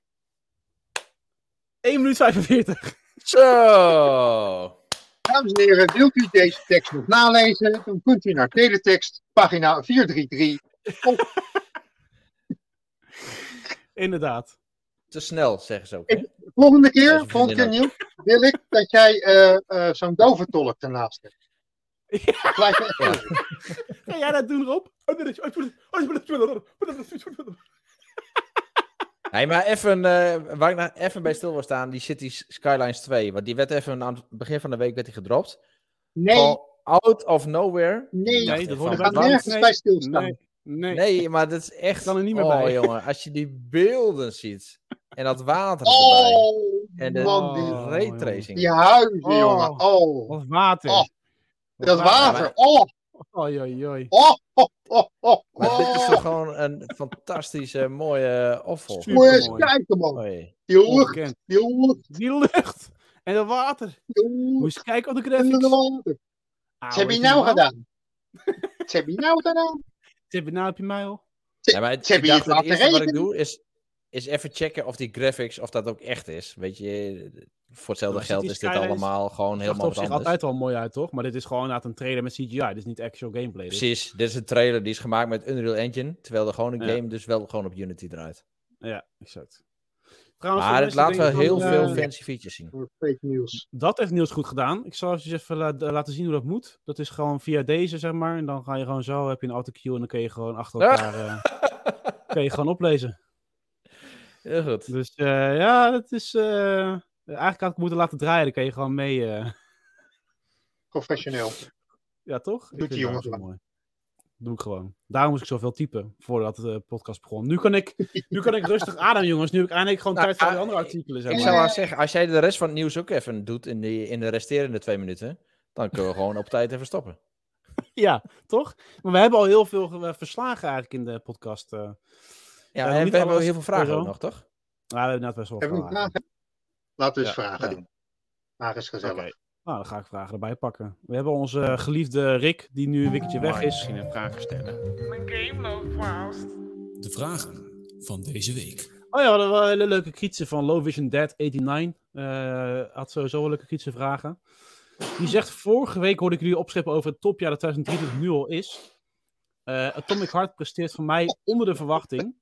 1 minuut 45. Zo! Dames en heren, wilt u deze tekst nog nalezen? Dan kunt u naar teletext, pagina 433. Inderdaad. Te snel, zeggen ze ook. Hè? Volgende keer, volgende keer Niels, wil ik dat jij eh, eh, zo'n doventolk ernaast hebt. Ja. Ga jij dat doen, Rob? Hey, maar even, eh, waar ik nou even bij stil wil staan, die Cities Skylines 2. Want die werd even aan het begin van de week werd die gedropt. Nee, out of nowhere. nee, Nee, dat hoorde we bij nergens Nee, bij stilstaan. Nee, nee. Nee, maar dat is echt... Kan er niet meer oh, bij. jongen, als je die beelden ziet. En dat water erbij. Oh, En de man, die, Oh, raytracing. die huizen, Oh. jongen. Oh, Wat water. Oh, Wat dat water. Oh, Oei, oei, oei. oh, oh, oh, oh. Maar dit is oh. toch gewoon een fantastische, mooie offel. Super. Moet je eens kijken, man. Hoi. Die lucht, Ongekend. die lucht, Die lucht. En dat water. Moet je eens kijken op de En graphics. de water. Wat heb je is nou gedaan? Wat heb je nou gedaan? Wat heb je nou op je mail? Ja, maar het, Ze hebben ik je dacht, het eerste wat ik doe is, is even checken of die graphics, of dat ook echt is. Weet je, voor hetzelfde geld is dit allemaal gewoon Het helemaal er op wat zich anders. altijd wel mooi uit, toch? Maar dit is gewoon inderdaad een trailer met CGI. Dit is niet actual gameplay. Dus- Precies, dit is een trailer die is gemaakt met Unreal Engine, terwijl de gewone Ja. game dus wel gewoon op Unity draait. Ja, exact. Trouwens, Maar het laat wel heel veel eh, fancy features zien. Fake news. Dat heeft Niels goed gedaan. Ik zal eens even la- laten zien hoe dat moet. Dat is gewoon via deze, zeg maar. En dan ga je gewoon zo, heb je een autocue en dan kun je gewoon achter elkaar eh, kun je gewoon oplezen. Heel goed. Dus eh, ja, dat is... eh, eigenlijk had ik moeten laten draaien, dan kan je gewoon mee... eh, Professioneel. ja, toch? Ik die vind het jongen wel mooi. Doe ik gewoon. Daarom moest ik zoveel typen voordat de podcast begon. Nu kan ik, nu kan ik rustig ademen, jongens. Nu heb ik eindelijk gewoon Nou, tijd voor die ah, andere artikelen. Zeg Ik zou wel zeggen, als jij de rest van het nieuws ook even doet in, die, in de resterende twee minuten, dan kunnen we gewoon op tijd even stoppen. Ja, toch? Maar we hebben al heel veel verslagen eigenlijk in de podcast. Eh. Ja, niet we hebben alles heel veel vragen nog, toch? Nou, we hebben net best wel Hebben vragen. vragen? Laten we eens Ja, vragen ja. doen. Vragen is gezellig. Oké. Nou, dan ga ik vragen erbij pakken. We hebben onze eh, geliefde Rick, die nu een wikkertje weg is. Misschien een vraag stellen. De vragen van deze week. Oh ja, we hadden wel een hele leuke kritische van Low Vision Dead 89. Eh had sowieso wel leuke kritische vragen. Die zegt, vorige week hoorde ik jullie opscheppen over het topjaar dat 2023 nu al is. Eh, Atomic Heart presteert voor mij onder de verwachting.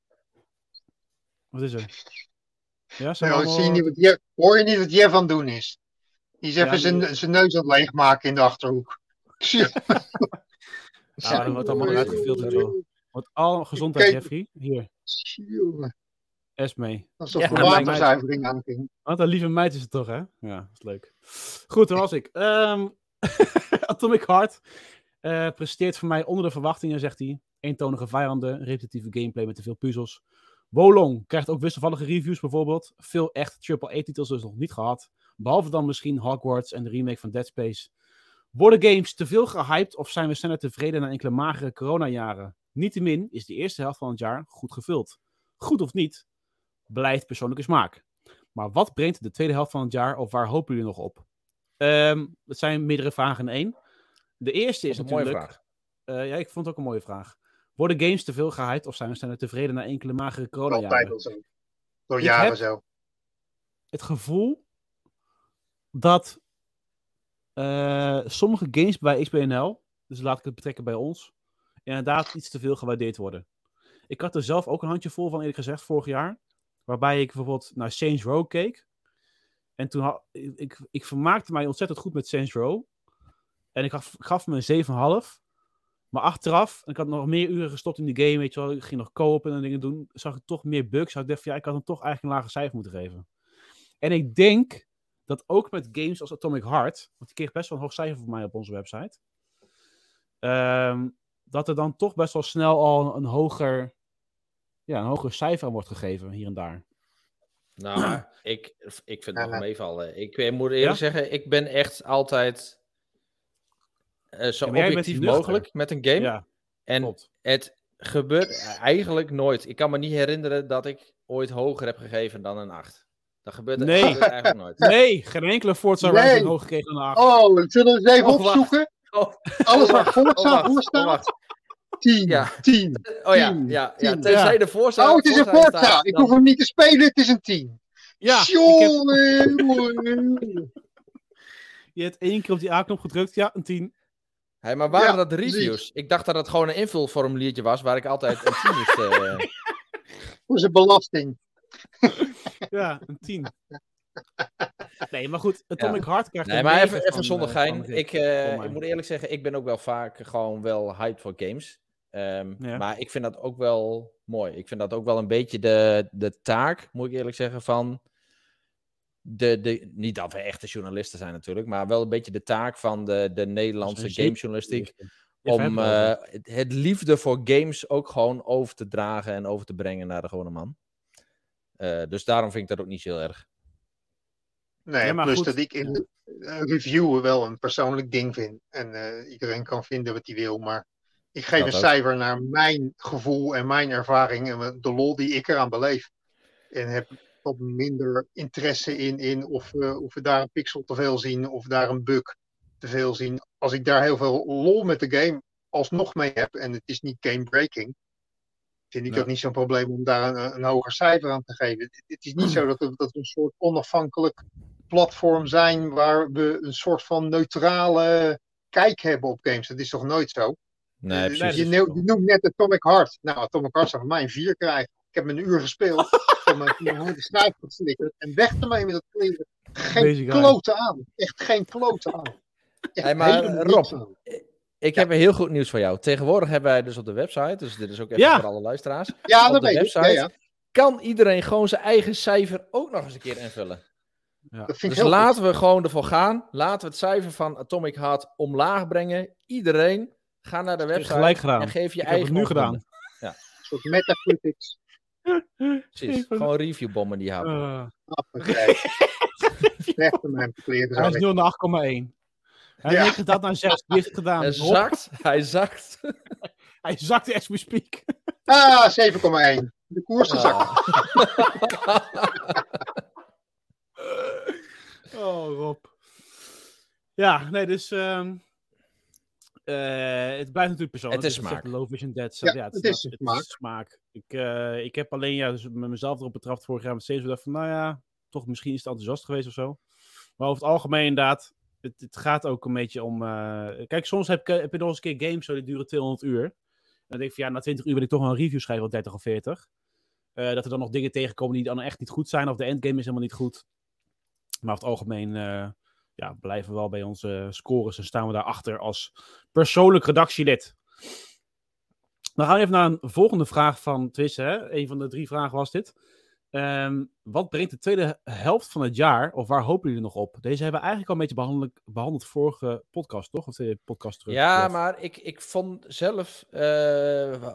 Wat is er? Ja, zijn we Nou, zie je niet wat Jeff, hoor je niet wat Jeff aan het doen is? Die is Ja, even zijn, die- zijn neus aan het leegmaken in de achterhoek. Ja, dat wordt allemaal eruit gefilterd, joh. Wat al gezondheid, Kijk. Jeffrey. Hier, Jongen, Esme. Alsof Ja, er mijn waterzuivering aanging. Wat een lieve meid is het toch, hè? Ja, dat is leuk. Goed, daar was ik. Ehm, Atomic Heart eh, presteert voor mij onder de verwachtingen, zegt hij. Eentonige vijanden, repetitieve gameplay met te veel puzzels. Wolong krijgt ook wisselvallige reviews bijvoorbeeld. Veel echt AAA-titels dus nog niet gehad. Behalve dan misschien Hogwarts en de remake van Dead Space. Worden games te veel gehyped of zijn we sneller tevreden na enkele magere coronajaren? Niettemin is de eerste helft van het jaar goed gevuld. Goed of niet, blijft persoonlijke smaak. Maar wat brengt de tweede helft van het jaar of waar hopen jullie nog op? Ehm dat zijn meerdere vragen in één. De eerste is een mooie natuurlijk... vraag. eh, ja, ik vond het ook een mooie vraag. Worden games te veel gehyped of zijn we sneller tevreden na enkele magere coronajaren? Altijd al zo. Door Ik jaren zo. het gevoel dat eh, sommige games bij XBNL, dus laat ik het betrekken bij ons, inderdaad iets te veel gewaardeerd worden. Ik had er zelf ook een handje vol van, eerlijk gezegd, vorig jaar. Waarbij ik bijvoorbeeld naar Saints Row keek. En toen had ik, ik, ik vermaakte mij ontzettend goed met Saints Row. En ik gaf, gaf me een 7,5. Maar achteraf, ik had nog meer uren gestopt in die game, weet je wel. Ik ging nog co-op en dingen doen. Zag ik toch meer bugs. Had ik dacht, van, ja, ik had hem toch eigenlijk een lager cijfer moeten geven. En ik denk dat ook met games als Atomic Heart, want die kreeg best wel een hoog cijfer voor mij op onze website, ehm, dat er dan toch best wel snel al een hoger, ja, een hoger cijfer aan wordt gegeven hier en daar. Nou, ik, ik vind het nog meevallen. Ik eh, moet eerlijk Ja? zeggen, ik ben echt altijd eh, zo Ja, objectief mogelijk met een game. Ja, en klopt. het gebeurt eigenlijk nooit. Ik kan me niet herinneren dat ik ooit hoger heb gegeven dan een 8. Dat gebeurt, Nee. gebeurt eigenlijk nooit. Nee, geen enkele Forza Nee. hoog gekregen dan een 8. Oh, zullen we eens even Oh, opzoeken? Oh, Alles waar Forza oh, voor staat? wacht. 10, Ja. 10. Oh ja, ja, ja. Tenzij Ja. de Forza... Oh, het is een Forza Forza. staat, Ik dan- hoef hem niet te spelen, het is een 10. Ja, ik heb, je hebt één keer op die A-knop gedrukt. Ja, een 10. Hey, maar waren Ja, dat precies. reviews? Ik dacht dat het gewoon een invulformuliertje was waar ik altijd een 10 moest... eh, Voor zijn belasting. Ja, een 10. Nee, maar goed, Atomic Heart krijgt Nee, een maar even, even zonder eh, gein. Ik, eh, ik moet eerlijk zeggen, ik ben ook wel vaak gewoon wel hyped voor games. Ehm, Ja. Maar ik vind dat ook wel mooi. Ik vind dat ook wel een beetje de, de taak, moet ik eerlijk zeggen, van... De, de, niet dat we echte journalisten zijn natuurlijk, maar wel een beetje de taak van de, de Nederlandse gamejournalistiek. Ja, Om eh, het, liefde voor games ook gewoon over te dragen en over te brengen naar de gewone man. Eh, dus daarom vind ik dat ook niet zo heel erg. Nee, Ja, maar plus goed. dat ik in eh, reviewen wel een persoonlijk ding vind. En eh, iedereen kan vinden wat hij wil. Maar ik geef Dat een ook. cijfer naar mijn gevoel en mijn ervaring. En de lol die ik eraan beleef. En heb wat minder interesse in, in of, we of we daar een pixel te veel zien. Of daar een bug te veel zien. Als ik daar heel veel lol met de game alsnog mee heb. En het is niet game breaking. Vind ik ook niet zo'n probleem om daar een, een hoger cijfer aan te geven. Het, het is niet zo dat we, dat we een soort onafhankelijk platform zijn waar we een soort van neutrale kijk hebben op games. Dat is toch nooit zo? Nee, Eh, precies. je, noemt- je noemt net Atomic Heart. Nou, Atomic Heart zou van mij een 4 krijgen. Ik heb hem een uur gespeeld. Van mijn van mijn harde schijf geflikkerd. En weg ermee met dat kleren. Geen kloten aan. Echt geen kloten aan. Echt Hey, maar, Rob, aan. Ik heb een heel goed nieuws voor jou. Tegenwoordig hebben wij dus op de website, dus dit is ook even Ja. voor alle luisteraars. Ja, op dat de weet ik. website Ja, ja. kan iedereen gewoon zijn eigen cijfer ook nog eens een keer invullen. Ja. Ik Dus laten we gewoon ervoor gaan. Laten we het cijfer van Atomic Heart omlaag brengen. Iedereen, ga naar de website gelijk gedaan. en geef je Ik heb eigen het nu gedaan. Een soort metacritics. Precies, gewoon reviewbommen die houden. Mijn kleren. hij is nu naar 8,1. Hij Ja. heeft dat naar 6. Wie heeft het gedaan? hij zakt, hij zakt. Hij zakte as we speak. Ah, 7,1. De koers gezakt. Ah. Oh, Rob. Ja, nee, dus... ehm, eh, het blijft natuurlijk persoonlijk. Het is smaak. Low Vision Dead. Ja, Ja, het is smaak. smaak. Ik, eh, ik heb alleen ja, dus met mezelf erop betrapt vorig jaar met steeds gedacht van, nou ja, toch misschien is het enthousiast geweest of zo. Maar over het algemeen inderdaad, het, het gaat ook een beetje om... eh, kijk, soms heb, ik, heb je nog eens een keer games zo, die duren 200 uur. En dan denk ik van, ja, na 20 uur wil ik toch wel een review schrijven van 30 of 40. Eh, dat er dan nog dingen tegenkomen die dan echt niet goed zijn, of de endgame is helemaal niet goed. Maar over het algemeen eh, ja, blijven we wel bij onze scores en staan we daarachter als persoonlijk redactielid. Dan gaan we even naar een volgende vraag van Twisse. Hè? Een van de drie vragen was dit. Ehm, wat brengt de tweede helft van het jaar, of waar hopen jullie nog op? Deze hebben we eigenlijk al een beetje behandeld, behandeld vorige podcast, toch? Of de podcast terug. Ja, maar ik, ik vond zelf, eh,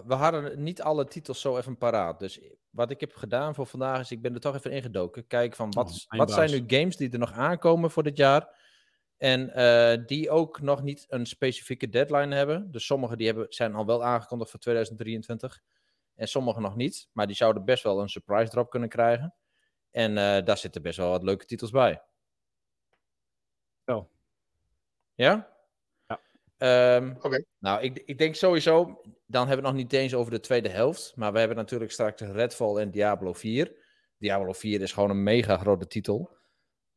we hadden niet alle titels zo even paraat. Dus wat ik heb gedaan voor vandaag is, ik ben er toch even ingedoken. Kijk van, wat, Oh, wat zijn nu games die er nog aankomen voor dit jaar? En eh, die ook nog niet een specifieke deadline hebben. Dus sommige die hebben, zijn al wel aangekondigd voor 2023. En sommige nog niet. Maar die zouden best wel een surprise drop kunnen krijgen. En eh, daar zitten best wel wat leuke titels bij. Wel. Ja? Ja. Ehm, Oké. Nou, ik, ik denk sowieso, dan hebben we het nog niet eens over de tweede helft. Maar we hebben natuurlijk straks Redfall en Diablo 4. Diablo 4 is gewoon een mega grote titel.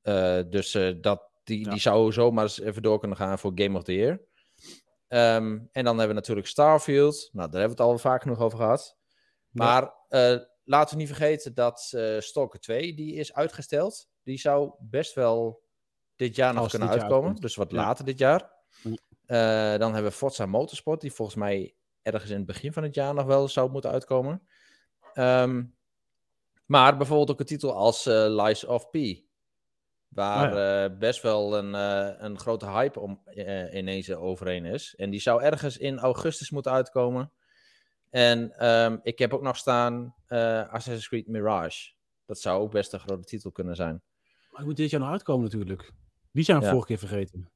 Eh, dus eh, dat, die, Ja. die zou zomaar eens even door kunnen gaan voor Game of the Year. Ehm, en dan hebben we natuurlijk Starfield. Nou, daar hebben we het al vaak genoeg over gehad. Ja. Maar eh, laten we niet vergeten dat eh Stalker 2, die is uitgesteld. Die zou best wel dit jaar nog Als kunnen uitkomen. Dus wat Ja. later dit jaar. Ja. Eh, dan hebben we Forza Motorsport, die volgens mij ergens in het begin van het jaar nog wel zou moeten uitkomen. Ehm, maar bijvoorbeeld ook een titel als eh, Lies of P. Waar Oh best wel een, een grote hype om, ineens overheen is. En die zou ergens in augustus moeten uitkomen. En ehm, ik heb ook nog staan eh, Assassin's Creed Mirage. Dat zou ook best een grote titel kunnen zijn. Maar moet dit jaar nog uitkomen natuurlijk. Die zijn we Ja. vorige keer vergeten.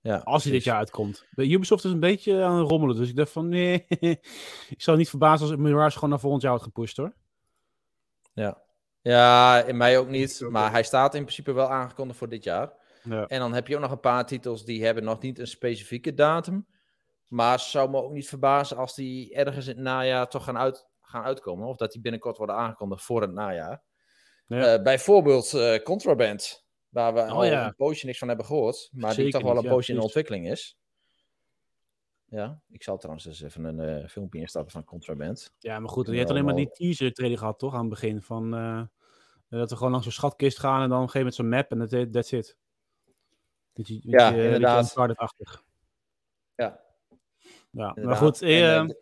Ja, Als hij dit jaar uitkomt. Bij Ubisoft is een beetje aan het rommelen. Dus ik dacht van nee. ik zou niet verbazen als Mirage gewoon naar volgend jaar wordt gepusht hoor. Ja. ja, in mij ook niet. Maar hij staat in principe wel aangekondigd voor dit jaar. Ja. En dan heb je ook nog een paar titels die hebben nog niet een specifieke datum. Maar het zou me ook niet verbazen als die ergens in het najaar toch gaan, uit, gaan uitkomen. Of dat die binnenkort worden aangekondigd voor het najaar. Ja. Eh, bijvoorbeeld eh, Contraband. Waar we al ja. een poosje niks van hebben gehoord. Maar die toch wel een ja, poosje in ontwikkeling is. Ja, ik zal trouwens eens even een eh, filmpje instarten van Contraband. Ja, maar goed, je hebt alleen maar die teaser trailer gehad, toch? Aan het begin van dat we gewoon langs zo'n schatkist gaan en dan op een gegeven moment zo'n map en dat that's it. Beetje, Ja, inderdaad. Ja, Ja, maar goed. Eh, eh, d-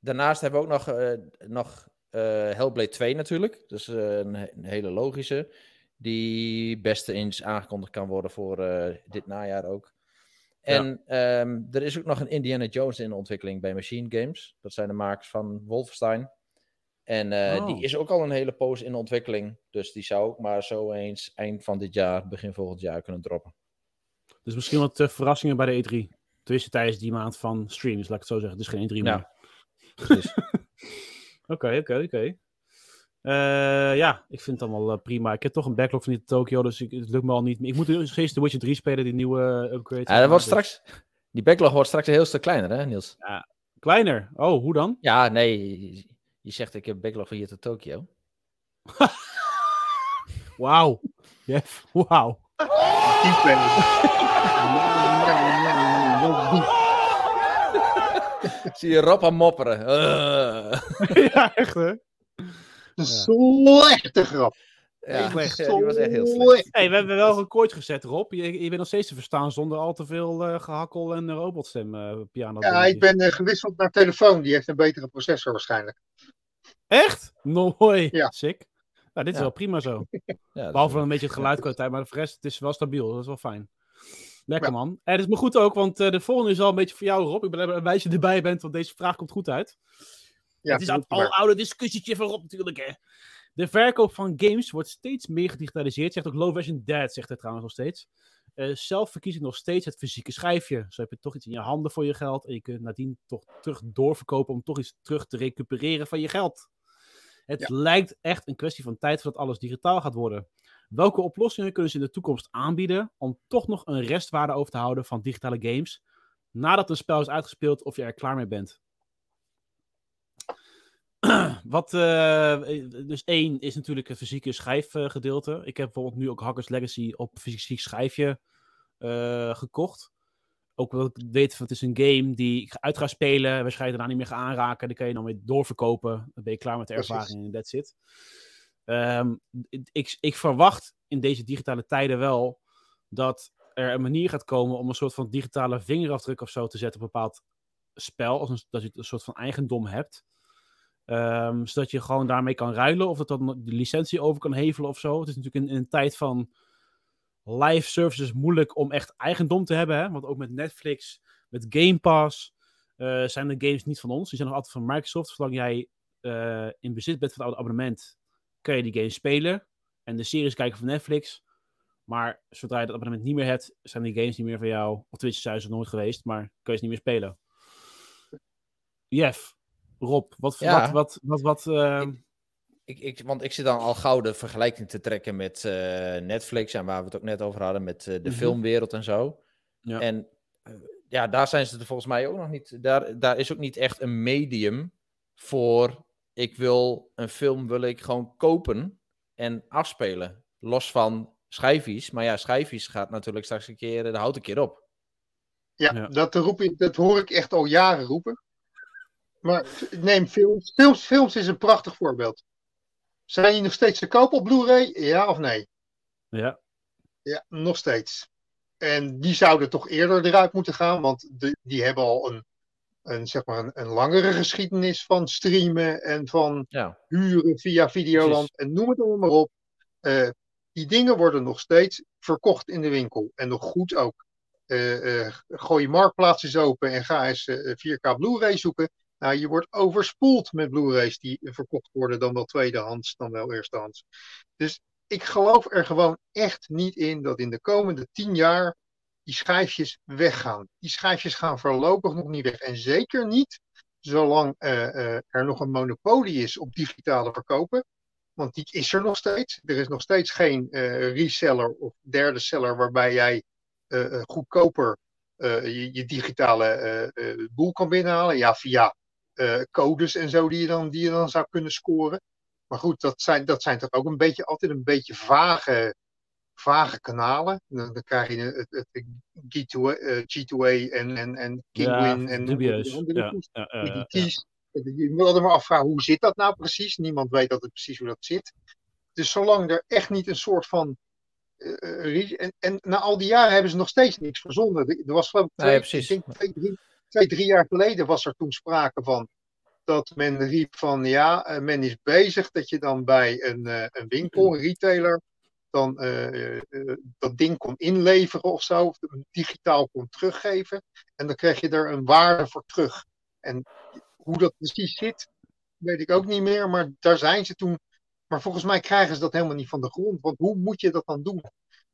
daarnaast hebben we ook nog, eh, nog eh, Hellblade 2 natuurlijk. Dus een, een hele logische. Die beste eens aangekondigd kan worden voor dit najaar ook. En ehm, er is ook nog een Indiana Jones in ontwikkeling bij Machine Games. Dat zijn de makers van Wolfenstein. En Oh. die is ook al een hele poos in ontwikkeling. Dus die zou ook maar zo eens eind van dit jaar, begin volgend jaar kunnen droppen. dus misschien wat verrassingen bij de E3. Tenminste, tijdens die maand van streams, laat ik het zo zeggen. Het is geen E3 meer. Ja. Precies. Oké, oké, oké. Eh, ja, ik vind het allemaal eh, prima. Ik heb toch een backlog van die Tokyo, dus ik, het lukt me al niet. meer. Ik moet dus steeds de Witcher 3 spelen, die nieuwe eh, upgrade. Ja, dat wordt Dus- straks, die backlog wordt straks een heel stuk kleiner, hè, Niels? Kleiner. Oh, hoe dan? Ja, nee. je- Je zegt ik heb backlog van hier tot Tokio. Wauw. Jeff, wauw. Zie je Rob aan mopperen. Ja, echt hè? Een slechte grap. ja, Slecht. ja, die was echt heel slecht. Hey, we hebben wel een record gezet, Rob. Je, je bent nog steeds te verstaan zonder al te veel eh, gehakkel en robotstem eh piano. Ja, ik ben eh, gewisseld naar telefoon. Die heeft een betere processor waarschijnlijk. Echt? Mooi. Ja. Sick. Nou, dit is Ja. wel prima zo. Ja, Behalve is- een beetje het geluidkwaliteit, maar de rest het is wel stabiel. Dat is wel fijn. Lekker Ja. man. En het is me goed ook, want eh, de volgende is al een beetje voor jou, Rob. Ik ben blij dat je erbij bent, want deze vraag komt goed uit. Ja, het is een al oude discussietje van Rob natuurlijk, hè. De verkoop van games wordt steeds meer gedigitaliseerd. Zegt ook Low Version Dad, zegt hij trouwens nog steeds. Eh, zelf verkies ik nog steeds het fysieke schijfje. Zo heb je toch iets in je handen voor je geld. En je kunt nadien toch terug doorverkopen om toch iets terug te recupereren van je geld. Het Ja. lijkt echt een kwestie van tijd voordat alles digitaal gaat worden. Welke oplossingen kunnen ze in de toekomst aanbieden om toch nog een restwaarde over te houden van digitale games nadat een spel is uitgespeeld of je er klaar mee bent? Wat, eh, dus één is natuurlijk het fysieke schijfgedeelte. ik heb bijvoorbeeld nu ook Hackers Legacy op fysiek schijfje eh, gekocht. Ook wel ik weet van het is een game die ik uit ga spelen, waarschijnlijk daarna niet meer ga aanraken. Dan kan je dan weer doorverkopen. Dan ben je klaar met de ervaring en that's it. Ehm, ik, ik verwacht in deze digitale tijden wel dat er een manier gaat komen om een soort van digitale vingerafdruk of zo te zetten op een bepaald spel. Als dat je een soort van eigendom hebt. Ehm, zodat je gewoon daarmee kan ruilen of dat dan de licentie over kan hevelen of zo. Het is natuurlijk in, in een tijd van live services moeilijk om echt eigendom te hebben. Hè? Want ook met Netflix, met Game Pass eh, zijn de games niet van ons. Die zijn nog altijd van Microsoft. Zolang jij eh, in bezit bent van het oude abonnement, kun je die games spelen. En de series kijken van Netflix. Maar zodra je dat abonnement niet meer hebt, zijn die games niet meer van jou. Of tenminste, zijn ze nooit geweest, maar kun je ze niet meer spelen. Jeff, Rob, wat, Ja. wat, wat, wat, wat eh, Ik, ik, want ik zit dan al gauw de vergelijking te trekken met eh, Netflix en waar we het ook net over hadden met eh, de Mhm. filmwereld en zo. Ja. En eh, ja, daar zijn ze er volgens mij ook nog niet. Daar, daar is ook niet echt een medium voor. Ik wil een film wil ik gewoon kopen en afspelen. Los van schijfjes. Maar ja, schijfjes gaat natuurlijk straks een keer, de houdt een keer op. Ja, Ja. Dat, roep ik, dat hoor ik echt al jaren roepen. Maar neem films. Films, films is een prachtig voorbeeld. Zijn die nog steeds te koop op Blu-ray? Ja of nee? ja. Ja, nog steeds. En die zouden toch eerder eruit moeten gaan, want de- die hebben al een, een, zeg maar een, een langere geschiedenis van streamen en van Ja, huren via Videoland en noem het allemaal maar op. Eh, die dingen worden nog steeds verkocht in de winkel. En nog goed ook. Gooi je marktplaats eens open en ga eens eh, 4K Blu-ray zoeken. Nou, je wordt overspoeld met Blu-rays die verkocht worden, dan wel tweedehands, dan wel eerstehands. Dus ik geloof er gewoon echt niet in dat in de komende tien jaar die schijfjes weggaan. Die schijfjes gaan voorlopig nog niet weg. En zeker niet zolang eh, eh, er nog een monopolie is op digitale verkopen. Want die is er nog steeds. Er is nog steeds geen eh, reseller of derde seller waarbij jij goedkoper je, je digitale boel kan binnenhalen. Ja, via codes en zo die je, dan, die je dan zou kunnen scoren. Maar goed, dat zijn, dat zijn toch ook een beetje, altijd een beetje vage, vage kanalen. Dan, dan krijg je het, het, het G2A, eh, G2A en, en, en Kingwin. en dubieus. en andere Ja, ja, ja, ja. Je moet altijd maar afvragen, hoe zit dat nou precies? Niemand weet altijd precies hoe dat zit. Dus zolang er echt niet een soort van... eh, eh, en, en na al die jaren hebben ze nog steeds niks verzonnen. Er was geloof ik Nee, twee, precies. denk twee, drie, twee, drie jaar geleden was er toen sprake van dat men riep van ja, men is bezig dat je dan bij een, eh, een winkel, een retailer, dan eh, eh, dat ding kon inleveren of zo, of digitaal kon teruggeven. En dan krijg je er een waarde voor terug. En hoe dat precies zit, weet ik ook niet meer, maar daar zijn ze toen. Maar volgens mij krijgen ze dat helemaal niet van de grond. Want hoe moet je dat dan doen?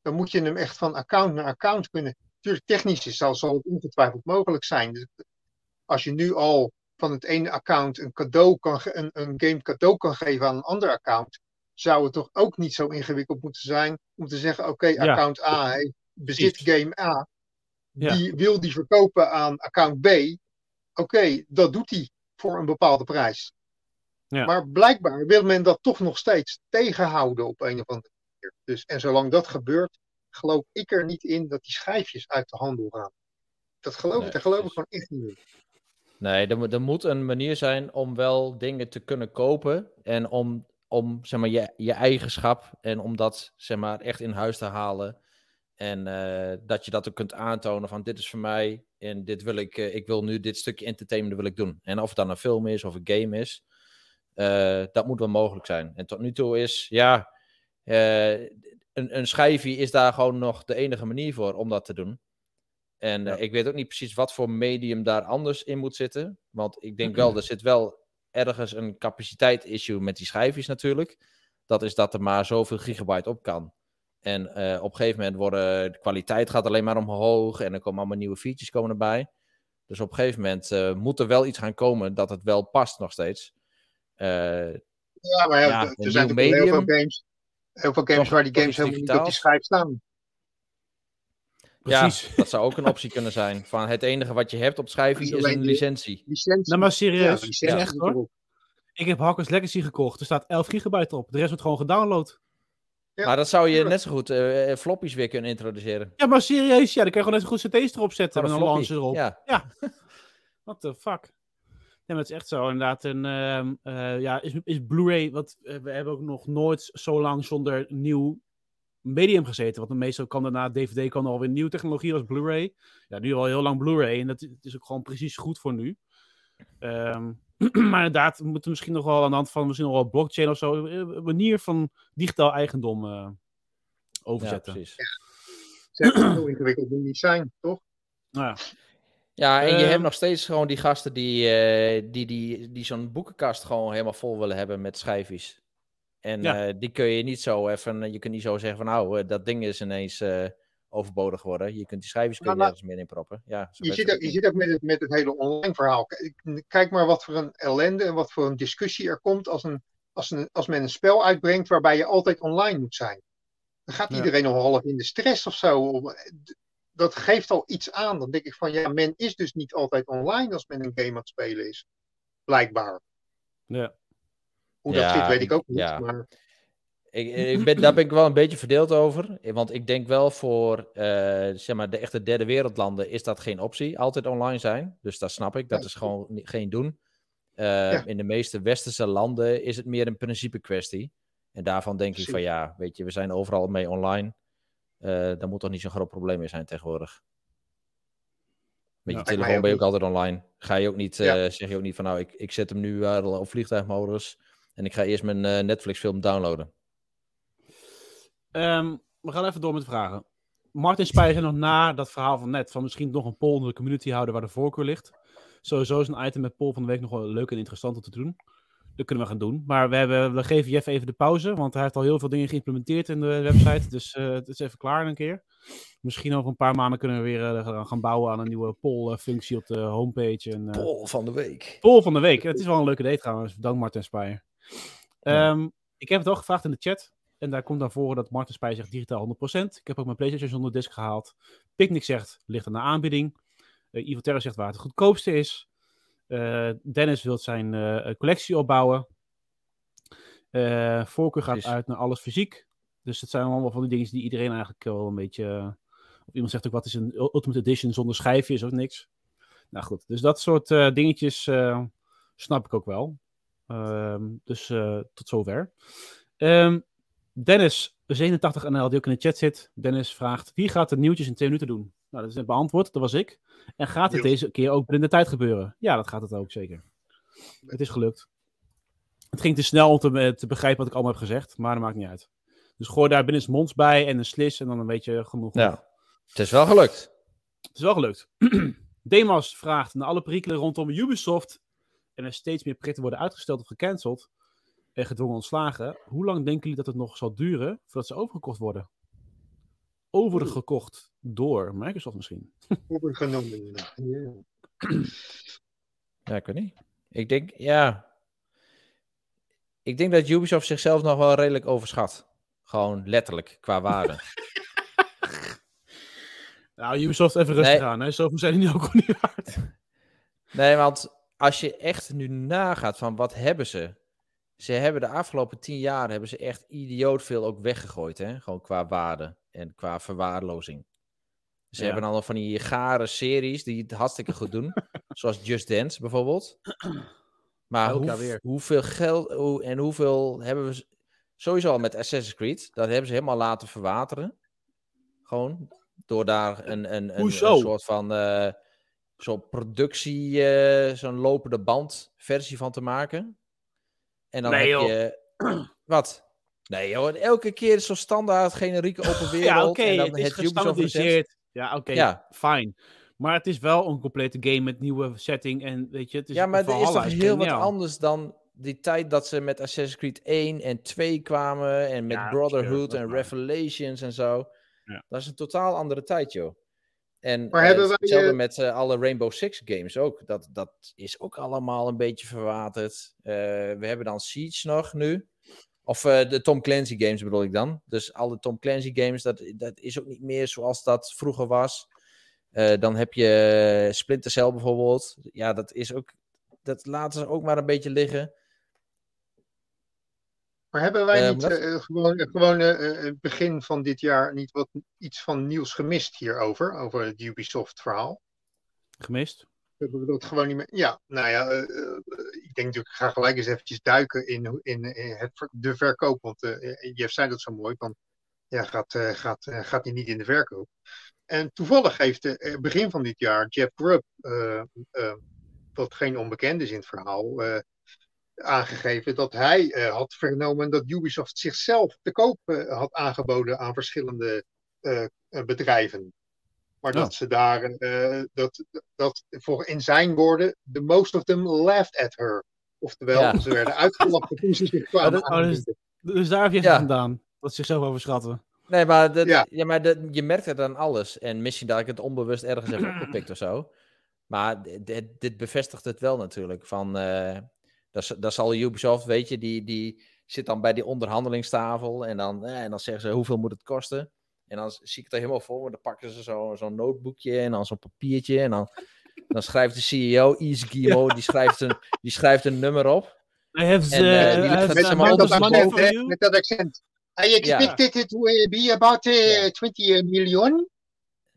Dan moet je hem echt van account naar account kunnen. Tuurlijk, technisch is, zal, zal het ongetwijfeld mogelijk zijn. Dus als je nu al van het ene account een, cadeau kan, een, een game cadeau kan geven aan een ander account, zou het toch ook niet zo ingewikkeld moeten zijn om te zeggen: oké, account A bezit game A, Ja. die wil die verkopen aan account B. Oké, dat doet hij voor een bepaalde prijs. Ja. Maar blijkbaar wil men dat toch nog steeds tegenhouden op een of andere manier. Dus, en zolang dat gebeurt, geloof ik er niet in dat die schijfjes uit de handel gaan. Dat geloof Nee, ik, daar geloof ik gewoon echt niet in. Nee, er, er moet een manier zijn om wel dingen te kunnen kopen. En om, om zeg maar, je, je eigenschap en om dat zeg maar, echt in huis te halen. En eh, dat je dat ook kunt aantonen van dit is voor mij en dit wil ik, eh, ik wil nu dit stukje entertainment wil ik doen. En of het dan een film is of een game is, eh, dat moet wel mogelijk zijn. En tot nu toe is, ja, een, een schijfje is daar gewoon nog de enige manier voor om dat te doen. En ik weet ook niet precies wat voor medium daar anders in moet zitten. Want ik denk wel, er zit wel ergens een capaciteit-issue met die schijfjes natuurlijk. Dat is dat er maar zoveel gigabyte op kan. En eh, op een gegeven moment worden de kwaliteit gaat alleen maar omhoog. En er komen allemaal nieuwe features komen erbij. Dus op een gegeven moment eh, moet er wel iets gaan komen dat het wel past nog steeds. Eh, Ja, maar ja, Ja, er zijn natuurlijk heel veel games. Heel veel games waar die games helemaal niet op die schijf staan. Precies. Ja, dat zou ook een optie kunnen zijn. Van het enige wat je hebt op schijfje Is een licentie. Licentie. Nou, maar serieus. Ja, licentie echt hoor. Ik heb Hawkers Legacy gekocht. Er staat 11 gigabyte op. De rest wordt gewoon gedownload. Ja, maar dat zou je net zo goed eh floppies weer kunnen introduceren. Ja, maar serieus. Ja, dan kan je gewoon net zo goed CT's erop zetten. Met een launcher erop. Ja. What the fuck? Ja, maar het is echt zo. Inderdaad, een, ehm, eh, ja, is, is Blu-ray, wat eh, we hebben ook nog nooit zo lang zonder nieuw medium gezeten. Want meestal kan daarna DVD kan er alweer nieuwe technologie als Blu-ray. Ja, nu al heel lang Blu-ray en dat is, ook gewoon precies goed voor nu. Ehm, maar inderdaad, we moeten misschien nog wel aan de hand van misschien nog wel blockchain of zo, eh, een manier van digitaal eigendom eh, ja, overzetten. precies. Zeg, Zo ingewikkeld moet niet zijn, toch? Nou ja. Ja, en je Ehm. hebt nog steeds gewoon die gasten die, eh, die, die, die zo'n boekenkast gewoon helemaal vol willen hebben met schijfjes. En Ja. eh, die kun je niet zo even, je kunt niet zo zeggen van nou, eh, dat ding is ineens eh, overbodig geworden. Je kunt die kun je nergens meer in proppen. Ja, Je zit, ook, je zit ook met het, met het hele online verhaal. Kijk- maar wat voor een ellende en wat voor een discussie er komt als, een, als, een, als men een spel uitbrengt waarbij je altijd online moet zijn. Dan gaat Ja. iedereen nog half in de stress of zo. Dat geeft al iets aan. Dan denk ik van ja, men is dus niet altijd online als men een game aan het spelen is. Blijkbaar. Ja. Hoe dat zit, weet ik ook niet. Maar Ik, ik ben, daar ben ik wel een beetje verdeeld over. Want ik denk wel voor eh, zeg maar, de echte derde wereldlanden is dat geen optie. Altijd online zijn. Dus dat snap ik. Dat Ja. is gewoon geen doen. Eh, In de meeste westerse landen is het meer een principe kwestie. En daarvan denk ik van ja, weet je, we zijn overal mee online. Eh daar moet toch niet zo'n groot probleem mee zijn tegenwoordig. Met je telefoon ben je ook niet. altijd online. Ga je ook niet, Ja. zeg je ook niet van nou, ik, ik zet hem nu op vliegtuigmodus. En ik ga eerst mijn eh, Netflix film downloaden. Ehm, we gaan even door met de vragen. Martin Spijs nog na dat verhaal van net, van misschien nog een poll onder de community houden waar de voorkeur ligt. Sowieso is een item met poll van de week nog wel leuk en interessant om te doen. Dat kunnen we gaan doen. Maar we, hebben, we geven Jeff even de pauze, want hij heeft al heel veel dingen geïmplementeerd in de website. Dus eh, het is even klaar een keer. Misschien over een paar maanden kunnen we weer eh, gaan- bouwen aan een nieuwe poll-functie op de homepage. En, eh, van de week. Poll van de week. Het is wel een leuke date trouwens. Dank Martin Spijer. Ja. Ehm, Ik heb het ook gevraagd in de chat. En daar komt dan voor dat Marten Spij zegt digitaal 100%. Ik heb ook mijn PlayStation zonder disc gehaald. Picnic zegt ligt aan de aanbieding. Uh, Ivo Terra zegt waar het het goedkoopste is. Uh, Dennis wil zijn uh, collectie opbouwen. voorkeur gaat Is- uit naar alles fysiek. Dus het zijn allemaal van die dingen die iedereen eigenlijk wel een beetje... of iemand zegt ook wat is een Ultimate Edition zonder schijfje, is ook niks. Nou goed, dus dat soort eh, dingetjes eh, snap ik ook wel. Ehm, dus eh, tot zover. Ehm, Dennis, 87 NL, die ook in de chat zit. Dennis vraagt, wie gaat de nieuwtjes in twee minuten doen? Nou, dat is net beantwoord, dat was ik. En gaat het deze keer ook binnen de tijd gebeuren? Ja, dat gaat het ook zeker. Het is gelukt. Het ging te snel om te, te begrijpen wat ik allemaal heb gezegd, maar dat maakt niet uit. Dus gooi daar binnen mons bij en een slis en dan een beetje genoeg. Ja. Het is wel gelukt. Het is wel gelukt. Demas vraagt naar alle perikelen rondom Ubisoft en er steeds meer projecten worden uitgesteld of gecanceld en gedwongen ontslagen. Hoe lang denken jullie dat het nog zal duren voordat ze overgekocht worden? Overgekocht door Microsoft misschien. Overgenomen. inderdaad. Ja. Ja, ik weet niet. Ik denk, ja. Ik denk dat Ubisoft zichzelf nog wel redelijk overschat. Gewoon letterlijk, qua waarde. Nou, Ubisoft even rustig Nee. aan. Hè? Zoveel zijn die nu ook al niet waard. nee, want als je echt nu nagaat van wat hebben ze? Ze hebben de afgelopen tien jaar hebben ze echt idioot veel ook weggegooid. Hè? Gewoon qua waarde en qua verwaarlozing. Ze Ja. hebben nog van die gare series die het hartstikke goed doen. zoals Just Dance bijvoorbeeld. Maar hoe, hoeveel geld hoe, en hoeveel hebben we... Sowieso al met Assassin's Creed. Dat hebben ze helemaal laten verwateren. Gewoon. Door daar een, een, een soort van... eh, zo'n productie, eh, zo'n lopende band versie van te maken. En dan Nee, heb je... Wat? Nee joh, elke keer zo'n standaard generieke open wereld. Ja, oké, en dan het is gestandardiseerd. Ja, oké, Ja. fijn. Maar het is wel een complete game met nieuwe setting en weet je, het is Ja, maar er is toch heel wat anders dan die tijd dat ze met Assassin's Creed 1 en 2 kwamen en met Ja, Brotherhood sure, en. Revelations en zo. Ja. Dat is een totaal andere tijd, joh. En Maar eh, hebben wij, hetzelfde eh, met eh, alle Rainbow Six games ook. Dat, dat is ook allemaal een beetje verwaterd. We hebben dan Siege nog nu. Of de Tom Clancy games bedoel ik dan. Dus alle Tom Clancy games, dat, dat is ook niet meer zoals dat vroeger was. Dan heb je Splinter Cell bijvoorbeeld. Ja, dat is ook. Dat laten ze ook maar een beetje liggen. Maar hebben wij Eh, niet dat- eh, gewoon, gewoon eh, eh, begin van dit jaar niet wat iets van nieuws gemist hierover? Over het Ubisoft verhaal? Gemist? Hebben we dat gewoon niet meer? Ja, nou ja, eh, eh, ik denk natuurlijk, ik ga gelijk eens eventjes duiken in, in, in het, de verkoop. Want eh Jeff zei dat zo mooi, van ja, gaat, eh, gaat, eh, gaat hij niet in de verkoop? En toevallig heeft eh, begin van dit jaar Jeff Grubb, eh, eh, wat geen onbekend is in het verhaal, eh, aangegeven dat hij eh, had vernomen dat Ubisoft zichzelf te koop eh, had aangeboden aan verschillende eh, bedrijven. Maar Ja. dat ze daar, eh, dat, dat voor in zijn woorden, the most of them laughed at her. Oftewel, Ja. ze werden uitgelachen toen ze zich kwamen dat- oh, dus-. Dus daar heb je het Ja. vandaan. Dat ze zichzelf overschatten. Nee, maar, ja. Ja. maar je merkt het aan alles. En misschien dat ik het onbewust ergens heb opgepikt of zo. Maar dit- bevestigt het wel natuurlijk. Van, eh dat, zal Ubisoft, weet je, die, die zit dan bij die onderhandelingstafel. En dan, eh, en dan zeggen ze hoeveel moet het kosten. En dan zie ik het er helemaal voor. me. Dan pakken ze zo- zo'n notebookje en dan zo'n papiertje. En dan, dan schrijft de CEO, Ease Guillemot, die, schrijft een, die schrijft een nummer op. Eh, have gaat Met, maar dat accent. I expected it will be about eh, Ja. 20 miljoen.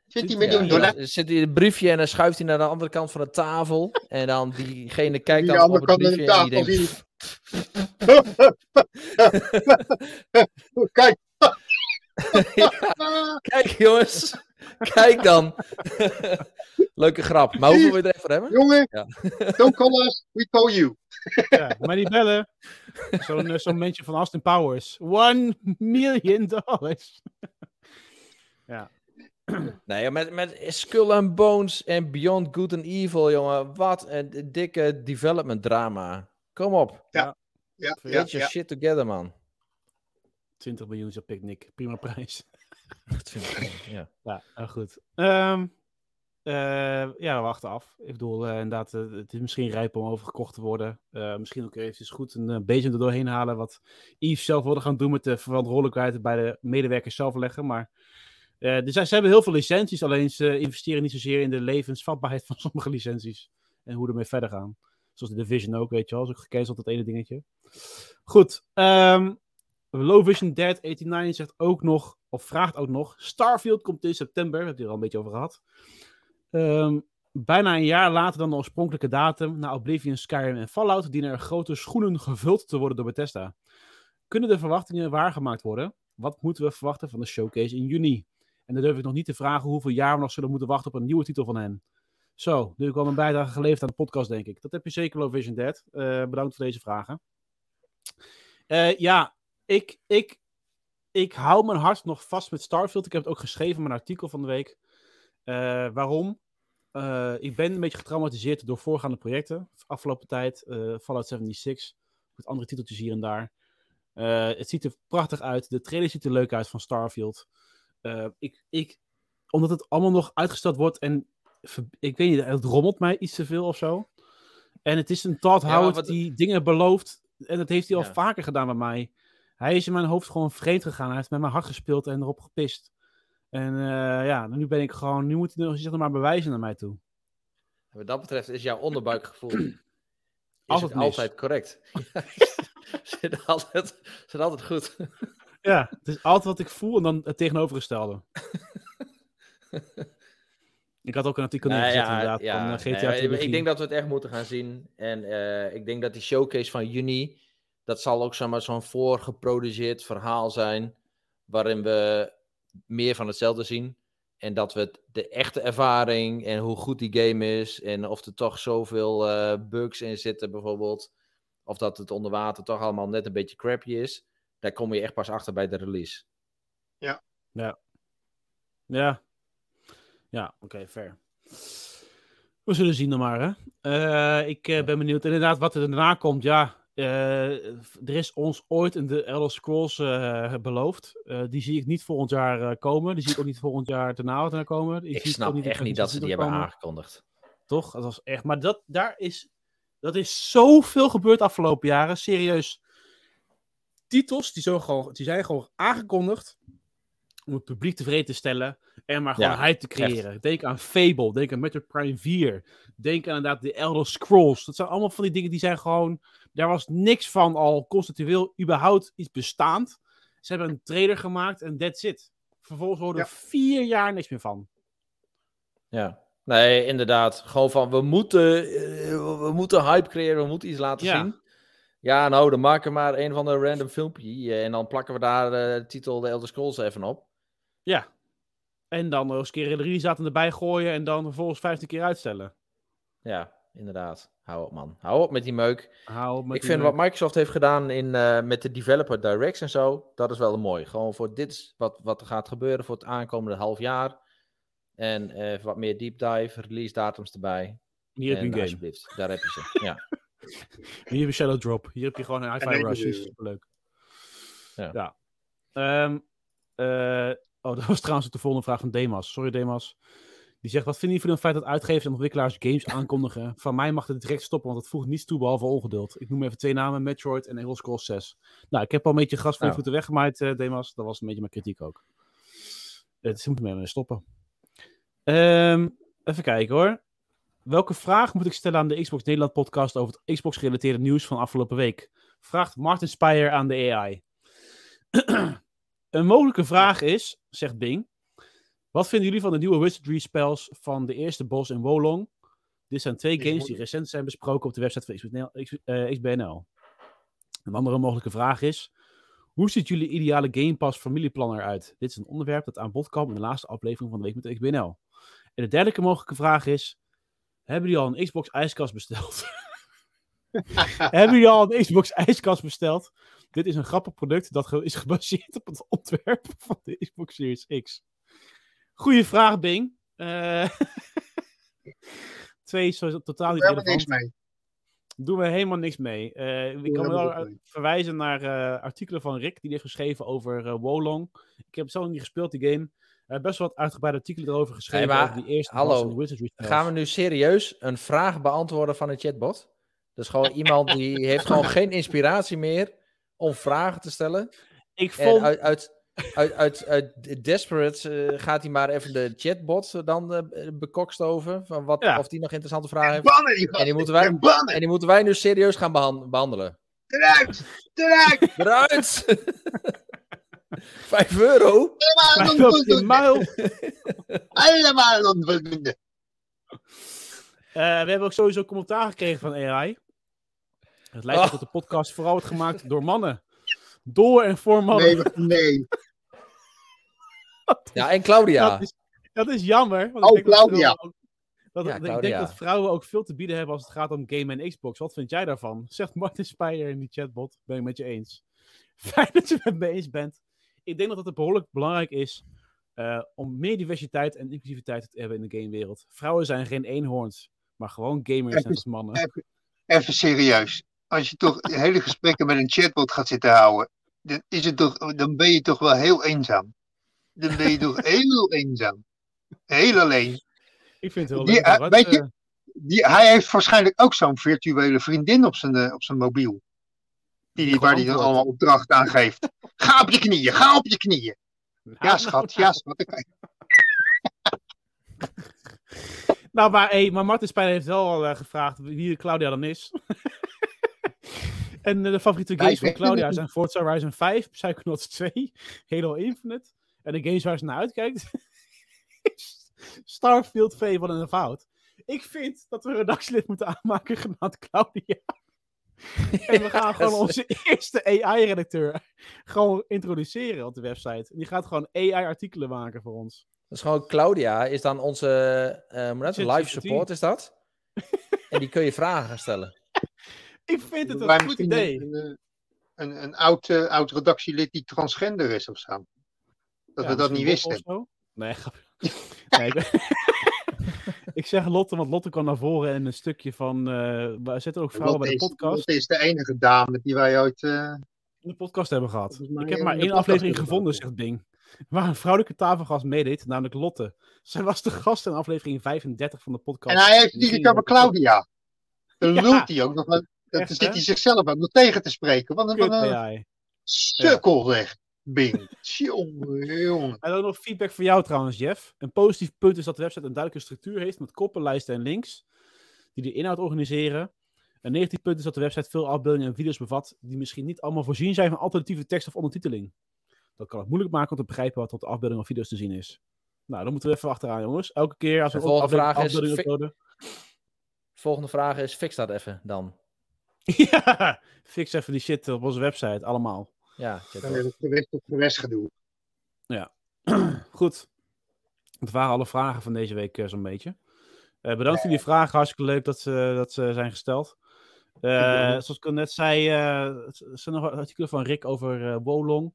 20 miljoen Ja, dollar. dan zit hij in een briefje en dan schuift hij naar de andere kant van de tafel. En dan diegene kijkt Die dan andere op het kant van de briefje en die tafel denkt... Kijk. Kijk jongens, kijk dan. Leuke grap. Maar hoeveel wil je er even voor hebben? Jongen, Ja. don't call us, we call you. Ja, maar die bellen. Zo'n eh, zo'n mensje van Austin Powers. One million dollars. ja. Nee, met, met Skull and Bones en Beyond Good and Evil, jongen. Wat een dikke development drama. Kom op. Ja, ja, Get your ja. shit together, man. 20 miljoen is een picknick. Prima prijs. Ja. Ja, heel goed. Ehm, eh, ja, we wachten af. Ik bedoel, eh, inderdaad, eh, het is misschien rijp om overgekocht te worden. Eh, misschien ook eventjes goed een uh, beetje er doorheen halen. Wat Yves zelf wilde gaan doen met de verantwoordelijkheid bij de medewerkers zelf leggen. Maar dus ze hebben heel veel licenties, alleen ze investeren niet zozeer in de levensvatbaarheid van sommige licenties. En hoe ermee verder gaan. Zoals de Division ook, weet je wel. is ook gecanceld, dat ene dingetje. Goed. ehm Low Vision Dead 89 zegt ook nog, of vraagt ook nog, Starfield komt in september. We hebben het hier al een beetje over gehad. Ehm, bijna een jaar later dan de oorspronkelijke datum, na Oblivion, Skyrim en Fallout, dienen er grote schoenen gevuld te worden door Bethesda. Kunnen de verwachtingen waargemaakt worden? Wat moeten we verwachten van de showcase in juni? En dan durf ik nog niet te vragen hoeveel jaar we nog zullen moeten wachten op een nieuwe titel van hen. Zo, nu heb ik al een bijdrage geleverd aan de podcast, denk ik. Dat heb je zeker, Low Vision Dead. Eh, bedankt voor deze vragen. Eh, ja, ik, ik, ik hou mijn hart nog vast met Starfield. Ik heb het ook geschreven in mijn artikel van de week. Eh, waarom? Ik ben een beetje getraumatiseerd door voorgaande projecten. Afgelopen tijd, Fallout 76, met andere titeltjes hier en daar. Het ziet er prachtig uit. De trailer ziet er leuk uit van Starfield. Eh, ik, ik, omdat het allemaal nog uitgesteld wordt en ik weet niet, het rommelt mij iets te veel of zo. En het is een Todd Ja, Howard wat- die dingen belooft. En dat heeft hij al vaker gedaan bij mij. Hij is in mijn hoofd gewoon vreemd gegaan. Hij heeft met mijn hart gespeeld en erop gepist. En eh, ja, nu ben ik gewoon, nu moet hij nog- zich nog maar bewijzen naar mij toe. Wat dat betreft is jouw onderbuikgevoel is Altijd altijd correct. zit, altijd, zit altijd goed. Ja, het is altijd wat ik voel en dan het tegenovergestelde. ik had ook een artikel Nee, neergezet ja, inderdaad ja, van eh, nee, GTA ik denk dat we het echt moeten gaan zien. En eh, ik denk dat die showcase van juni, dat zal ook zeg maar, zo'n voorgeproduceerd verhaal zijn. Waarin we meer van hetzelfde zien. En dat we de echte ervaring en hoe goed die game is. En of er toch zoveel eh, bugs in zitten bijvoorbeeld. Of dat het onder water toch allemaal net een beetje crappy is. Daar kom je echt pas achter bij de release. Ja. Ja, oké, fair. We zullen zien dan maar, hè. Eh, ik eh, ben benieuwd. Inderdaad, wat er daarna komt, ja. eh, er is ons ooit een de Elder Scrolls eh, beloofd. Eh, die zie ik niet volgend jaar eh, komen. Die zie ik ook niet volgend jaar daarna daarna komen. Die Ik zie snap ook echt niet dat ze die hebben 2026 komen. aangekondigd. Toch? Dat was echt. Maar dat, daar is, dat is zoveel gebeurd de afgelopen jaren. Serieus. Titels die, zo gewoon, die zijn gewoon aangekondigd. Om het publiek tevreden te stellen. En maar gewoon Ja, hype te creëren. Denk aan Fable. Denk aan Metroid Prime 4. Denk aan inderdaad de Elder Scrolls. Dat zijn allemaal van die dingen die zijn gewoon. Daar was niks van al conceptueel überhaupt iets bestaand. Ze hebben een trailer gemaakt en that's it. Vervolgens hoorden we vier jaar niks meer van. Ja. Nee, inderdaad. Gewoon van, we moeten, eh, we moeten hype creëren, we moeten iets laten Ja. zien. Ja, nou, dan maken we maar een van de random filmpje eh, en dan plakken we daar eh, de titel de Elder Scrolls even op. Ja. En dan nog eens een keer de release datum erbij gooien en dan vervolgens 15 keer uitstellen. Ja, inderdaad. Hou op, man. Hou op met die meuk. Hou op met Ik vind meuk. wat Microsoft heeft gedaan in, eh, met de developer directs en zo, dat is wel mooi. Gewoon voor dit is wat, wat er gaat gebeuren voor het aankomende half jaar. En wat meer deep dive, release datums erbij. Hier heb je En een game. alsjeblieft, daar heb je ze. Ja. Hier heb je Shadow Drop. Hier heb je gewoon een En hi-fi rush. is Superleuk. Ja. ja. Ehm, eh, oh, dat was trouwens ook de volgende vraag van Demas. Sorry Demas. Die zegt, wat vinden jullie van het feit dat uitgevers en ontwikkelaars games aankondigen? Van mij mag het direct stoppen, want het voegt niets toe behalve ongeduld. Ik noem even twee namen, Metroid en Elder Scrolls 6. Nou, ik heb al een beetje gas voor je Ja. voeten weggemaaid, eh, Demas. Dat was een beetje mijn kritiek ook. Het ze moeten mee stoppen. Ehm, even kijken hoor. Welke vraag moet ik stellen aan de Xbox Nederland podcast over het Xbox gerelateerde nieuws van afgelopen week? Vraagt Martin Speyer aan de AI. een mogelijke vraag is, zegt Bing. Wat vinden jullie van de nieuwe wizardry spells van de eerste boss in Wolong? Dit zijn twee games die recent zijn besproken op de website van XBNL. Eh, XBNL. Een andere mogelijke vraag is: hoe ziet jullie ideale Game Pass familieplan eruit? Dit is een onderwerp dat aan bod kwam in de laatste aflevering van de week met XBNL. En de derde mogelijke vraag is: hebben jullie al een Xbox ijskast besteld? hebben jullie al een Xbox ijskast besteld? Dit is een grappig product dat is gebaseerd op het ontwerp van de Xbox Series X. Goeie vraag, Bing. Eh, twee zo totaal niet relevant. niks mee. Doen we helemaal niks mee. Eh, ik kan wel verwijzen naar eh, artikelen van Rick, die heeft geschreven over Wolong. Ik heb zelf niet gespeeld, die game. Hebben best wel wat uitgebreide artikelen erover geschreven. maar, over die eerste hallo. Gaan we nu serieus een vraag beantwoorden van een chatbot? Dus gewoon iemand die heeft gewoon geen inspiratie meer om vragen te stellen. Ik En vond... uit, uit, uit, uit, uit Desperate eh, gaat hij maar even de chatbot dan eh, bekokstoven. Van wat, Ja. Of die nog interessante vragen heeft. Bannen En die moeten wij, En die moeten wij nu serieus gaan behan- behandelen. Eruit. Eruit. Eruit! Vijf euro? Helemaal onvoldoende. Eh, we hebben ook sowieso commentaar gekregen van AI. Het lijkt Oh. erop dat de podcast vooral wordt gemaakt door mannen. Door en voor mannen. Nee, nee. Ja, en Claudia. Dat, is, dat is jammer. Want Oh, ik denk dat Claudia. vrouwen ook- dat, Ja, ik denk dat vrouwen ook veel te bieden hebben als het gaat om game en Xbox. Wat vind jij daarvan? Zegt Martin Speijer in die chatbot. Ben ik met je eens. Fijn dat je het met me eens bent. Ik denk dat het behoorlijk belangrijk is eh, om meer diversiteit en inclusiviteit te hebben in de gamewereld. Vrouwen zijn geen eenhoorns, maar gewoon gamers net als mannen. Even serieus. Als je toch hele gesprekken met een chatbot gaat zitten houden, dan, is het toch, dan ben je toch wel heel eenzaam. Dan ben je toch heel eenzaam. Heel alleen. Ik vind het heel Die- leuk. eh, Wat, weet je- eh, Die, hij heeft waarschijnlijk ook zo'n virtuele vriendin op zijn, op zijn mobiel. Die, die, waar hij dan allemaal opdrachten aan geeft. Ga op je knieën, ga op je knieën. Ja, schat, ja, schat. Nou, maar, hey, maar Martin Spijler heeft wel al eh, gevraagd wie Claudia dan is. en eh, de favoriete Wij games van Claudia zijn Forza Horizon 5, Psychonauts 2, Halo Infinite. En de games waar ze naar uitkijkt Starfield V van een fout. Ik vind dat we een redactielid moeten aanmaken genaamd Claudia. en we gaan gewoon onze eerste AI-redacteur gewoon introduceren op de website. Die gaat gewoon AI-artikelen maken voor ons. Dus gewoon Claudia is dan onze eh het? Chat live support, is dat? en die kun je vragen gaan stellen. Ik vind het een goed idee. Een, een, een, oud, eh, oud redactielid die transgender is of zo. Dat Ja, we dat niet wisten. Nee, grapje. nee ik, ik zeg Lotte, want Lotte kwam naar voren in een stukje van... eh we zitten ook vrouwen bij de is- podcast. Lotte is de enige dame die wij ooit. eh, In de podcast hebben gehad. Ik heb in maar één aflevering gevonden, zegt Bing. Waar een vrouwelijke tafelgast meedeed, namelijk Lotte. Zij was de gast in aflevering 35 van de podcast. En hij heeft Die over over- Claudia. Dan Ja. lult hij ook nog. Dan zit hij zichzelf ook nog tegen te spreken. Wat een, wat een. Bing. Jongen, jongen. En dan nog feedback voor jou trouwens, Jeff. Een positief punt is dat de website een duidelijke structuur heeft met koppenlijsten en links die de inhoud organiseren. Een negatief punt is dat de website veel afbeeldingen en video's bevat die misschien niet allemaal voorzien zijn van alternatieve tekst of ondertiteling. Dat kan het moeilijk maken om te begrijpen wat op de afbeelding of video's te zien is. Nou, dan moeten we even achteraan, jongens. Elke keer als we volgende afbeelding, vraag is, afbeelding fi- uploaden. Volgende vraag is, fix dat even dan. ja, fix even die shit op onze website, allemaal. Ja, Dan weer het gewest op gewest gedoe. Goed. Dat waren alle vragen van deze week eh, zo'n beetje. Eh, bedankt voor jullie vragen. Hartstikke leuk dat ze, dat ze zijn gesteld. Eh, Ja. zoals ik al net zei, eh, er zijn nog artikelen van Rick over eh, Wolong.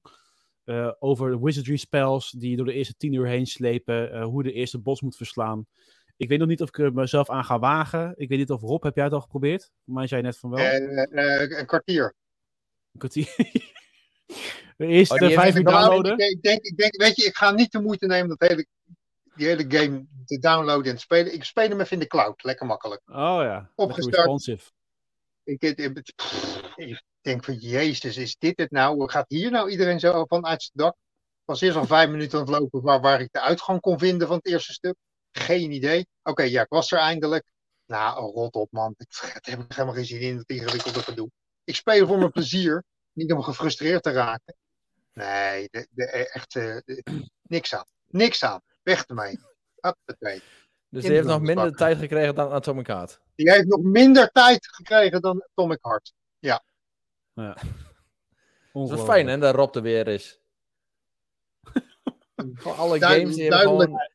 eh, over de wizardry spells die door de eerste tien uur heen slepen. eh, hoe de eerste bos moet verslaan. Ik weet nog niet of ik er mezelf aan ga wagen. Ik weet niet of Rob, heb jij het al geprobeerd? Voor mij zei net van wel. Een kwartier. Een kwartier. de eerste Oh, vijf uur downloaden. Ik, denk, ik denk, weet je, ik ga niet de moeite nemen dat hele, die hele game te downloaden en te spelen. Ik speel hem even in de cloud. Lekker makkelijk. Oh ja. Opgestart. Ik, ik, denk van, jezus, is dit het nou? Gaat hier nou iedereen zo van uit zijn dak? Ik was eerst al vijf minuten aan het lopen waar, waar ik de uitgang kon vinden van het eerste stuk. Geen idee. Oké, ja, ik was er eindelijk. Nou, rot op man. Ik heb helemaal geen zin in, dat ingewikkelde gedoe. Ik speel voor mijn plezier, niet om gefrustreerd te raken. Nee, de, de, echt eh, de- niks aan. Niks aan. Weg ermee. Hoppatee. Dus die heeft nog minder tijd gekregen dan Atomic Heart. Die heeft nog minder tijd gekregen dan Atomic Heart. Dat is fijn hè, dat Rob er weer is. Gewoon alle games die hebben duidelijk.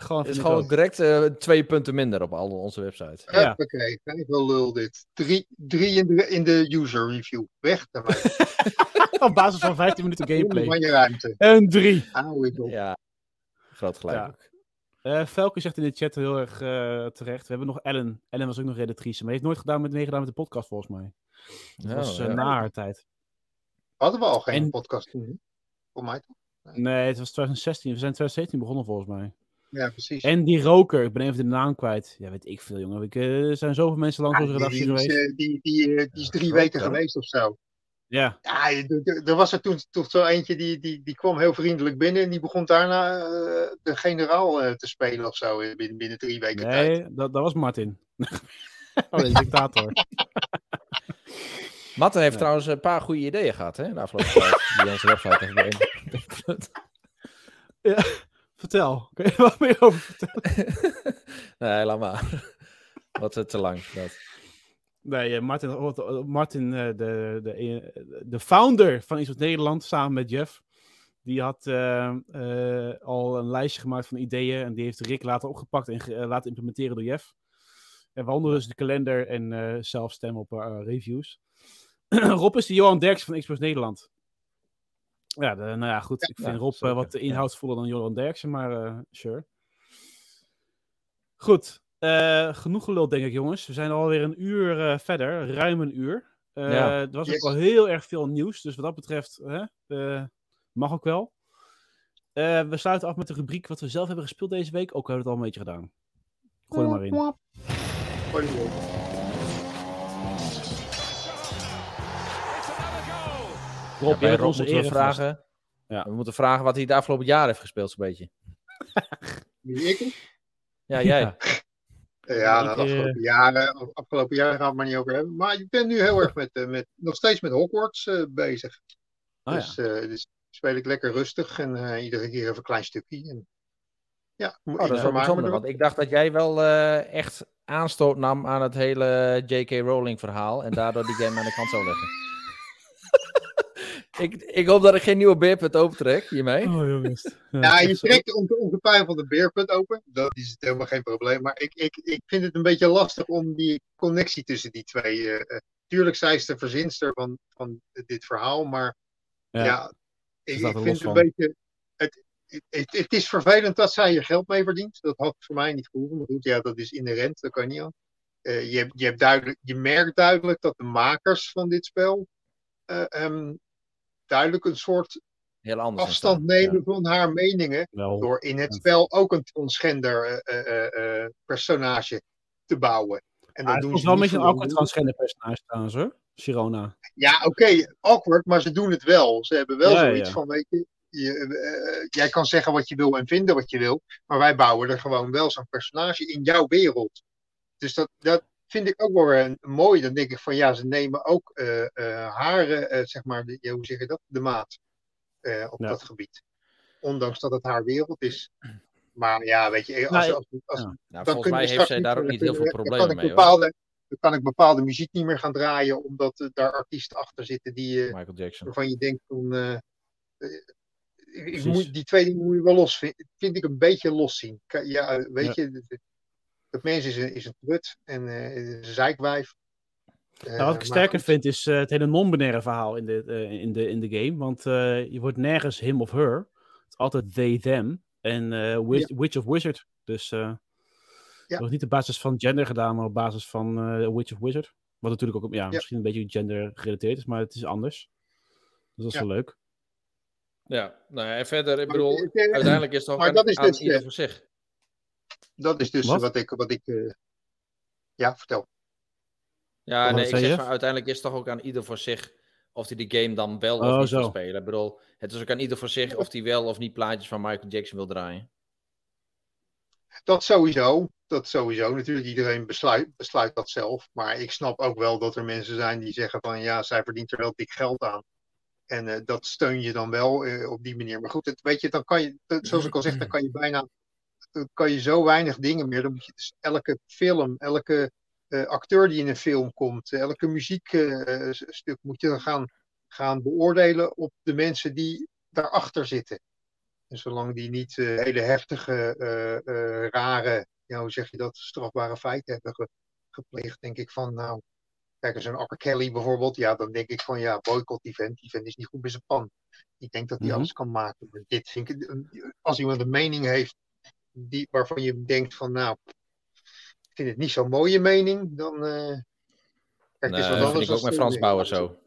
Gewoon, Gewoon is gewoon ook. direct eh, twee punten minder op al onze website. Ja. Oké, kijk wel lul dit. Drie, drie in, de, in de user review. Weg ermee. Op basis van 15 minuten Gameplay. van je ruimte. En drie. Hou ik op. Ja, groot gelijk Ja. Eh Velke zegt in de chat heel erg eh, terecht. We hebben nog Ellen. Ellen was ook nog redactrice, maar heeft nooit gedaan met, meegedaan met de podcast volgens mij. Dat was ja. na haar tijd. Hadden we al geen En- podcast toen? Voor mij toch? Nee, het was 2016. We zijn 2017 begonnen volgens mij. Ja, precies. En die roker, ik ben even de naam kwijt. Ja, weet ik veel, jongen. Ik, eh, er zijn zoveel mensen langs Ja, onze redactie die, is, geweest. eh, die, die, eh, die is drie Ja, weken geweest of zo. Ja, Ja, er- was er toen toch zo eentje die, die, die kwam heel vriendelijk binnen en die begon daarna de generaal eh, te spelen of zo binnen, binnen drie weken tijd. nee, dat, dat was Martin. oh, de dictator. Matten heeft Ja. trouwens een paar goede ideeën gehad, hè? De afgelopen tijd. Die onze website heeft beïnvloed. Vertel, kun je er wat meer over vertellen? nee, laat maar. Wat eh, te lang. Dat. Nee, eh, Martin, oh, Martin eh, de, de, eh, de founder van Iets Nederland, samen met Jeff, die had eh, eh, al een lijstje gemaakt van ideeën en die heeft Rick later opgepakt en eh, laten implementeren door Jeff. En waaronder dus de kalender en eh, zelf stemmen op eh, reviews. Rob is de Johan Derks van Xbox Nederland. Ja, de- nou ja, goed. ik vind ja, Rob eh, zeker, wat inhoudsvoller dan Johan Derksen, maar eh, sure. Goed. eh, genoeg gelul, denk ik, jongens. We zijn alweer een uur eh, verder. Ruim een uur. Eh, Ja. Er was Yes. ook wel heel erg veel nieuws. Dus wat dat betreft, hè, eh, mag ook wel. Eh, we sluiten af met de rubriek wat we zelf hebben gespeeld deze week. Ook hebben we het al een beetje gedaan. Gooi er maar in. Gooi Rob, Ja, Rob onze moeten we vragen. Ja. We moeten vragen wat hij het afgelopen jaar heeft gespeeld, zo'n beetje. Wie, ik? Ja, jij. Ja. Nou, de eh, afgelopen jaren, afgelopen jaren gaan we het maar niet over hebben. Maar ik ben nu heel erg met, eh, met nog steeds met Hogwarts eh, bezig. Oh, ja. dus, eh, dus speel ik lekker rustig en eh, iedere keer even een klein stukje. En, ja, moet Oh, dat is wel bijzonder, want ik dacht dat jij wel eh, echt aanstoot nam aan het hele J.K. Rowling verhaal en daardoor die game aan de kant zou leggen. Ik, ik hoop dat ik geen nieuwe beerput opentrek hiermee. Oh, jongens. Ja, je echt zo. trekt van de beerput open. Dat is helemaal geen probleem. Maar ik, ik, ik vind het een beetje lastig om die connectie tussen die twee. eh, eh, tuurlijk, zij is de verzinster van, van dit verhaal. Maar Ja. ja, ik, vind het een van. beetje. Het, het, het, het is vervelend dat zij er geld mee verdient. Dat had voor mij niet gehoeven. Maar goed, ja, dat is inherent. Dat kan je niet aan. Eh, je, hebt, je, hebt duidelijk, je merkt duidelijk dat de makers van dit spel. eh, ehm, duidelijk een soort Heel anders. afstand nemen van haar meningen. Wel. Door in het Ja. spel ook een transgender eh, eh, eh, personage te bouwen. En Ah, dat het doen was ze wel een beetje een awkward de- transgender personage trouwens hoor. Sirona. Ja, oké, awkward, maar ze doen het wel. Ze hebben wel Ja, zoiets ja. van, weet je, je, jij kan zeggen wat je wil en vinden wat je wil, maar wij bouwen er gewoon wel zo'n personage in jouw wereld. Dus dat, dat vind ik ook wel weer een- mooi. Dan denk ik van, ja, ze nemen ook eh, eh, haar, eh, zeg maar, de, hoe zeg je dat, de maat eh, op Ja. dat gebied. Ondanks dat het haar wereld is. Maar ja, weet je, als, Nou, als, als, ja. Nou, volgens mij heeft zij daar ook niet heel veel problemen kan ik mee. Hoor. Bepaalde, dan kan ik bepaalde muziek niet meer gaan draaien, omdat eh, daar artiesten achter zitten die, eh, Michael Jackson. waarvan je denkt van. eh, eh, ik- moet, die twee dingen moet je wel los vind, vind ik een beetje los zien. Ja, eh, weet Ja. je, dat- dat mens is een, is een trut en eh, is een zeikwijf. Eh, Nou, wat ik sterker goed, vind is eh, het hele non-binaire verhaal in de, eh, in, de, in de game. Want eh, je wordt nergens him of her. Het is altijd they, them. En eh, wis- Witch of Wizard. Dus eh het wordt niet op basis van gender gedaan, maar op basis van eh, Witch of Wizard. Wat natuurlijk ook ja, misschien een beetje gender gerelateerd is, maar het is anders. Dus dat is Ja. wel leuk. Ja, nou ja, en verder, ik bedoel, het, eh, uiteindelijk is het ook maar aan, dat is aan dus, ieder eh, voor zich. Dat is dus Wat? wat, ik. Wat ik eh, ja, vertel. Ja, Wat nee, ik zeg je? van, uiteindelijk is het toch ook aan ieder voor zich of hij die game dan wel of Oh, niet zo. wil spelen. Ik bedoel, het is ook aan ieder voor zich of hij wel of niet plaatjes van Michael Jackson wil draaien. Dat sowieso. Dat sowieso. Natuurlijk, iedereen besluit, besluit dat zelf. Maar ik snap ook wel dat er mensen zijn die zeggen van ja, zij verdient er wel dik geld aan. En eh, dat steun je dan wel eh, op die manier. Maar goed, het, weet je, dan kan je, dat- zoals ik al zeg, dan kan je bijna dan kan je zo weinig dingen meer. Dan moet je dus elke film, elke eh, acteur die in een film komt, eh, elke muziekstuk moet je dan gaan, gaan beoordelen op de mensen die daarachter zitten. En zolang die niet eh, hele heftige, eh, eh, rare, ja, hoe zeg je dat, strafbare feiten hebben ge- gepleegd, denk ik van, nou, kijk eens een R. Kelly bijvoorbeeld, ja, dan denk ik van, ja, boycott die vent, die vent is niet goed bij zijn pan. Ik denk dat hij Mhm. alles kan maken. Dit vind ik, als iemand een mening heeft die, waarvan je denkt van, nou, ik vind het niet zo'n mooie mening, dan, eh kijk, Nee, is wat dat vind anders ik ook met eh, Frans Bauer zo.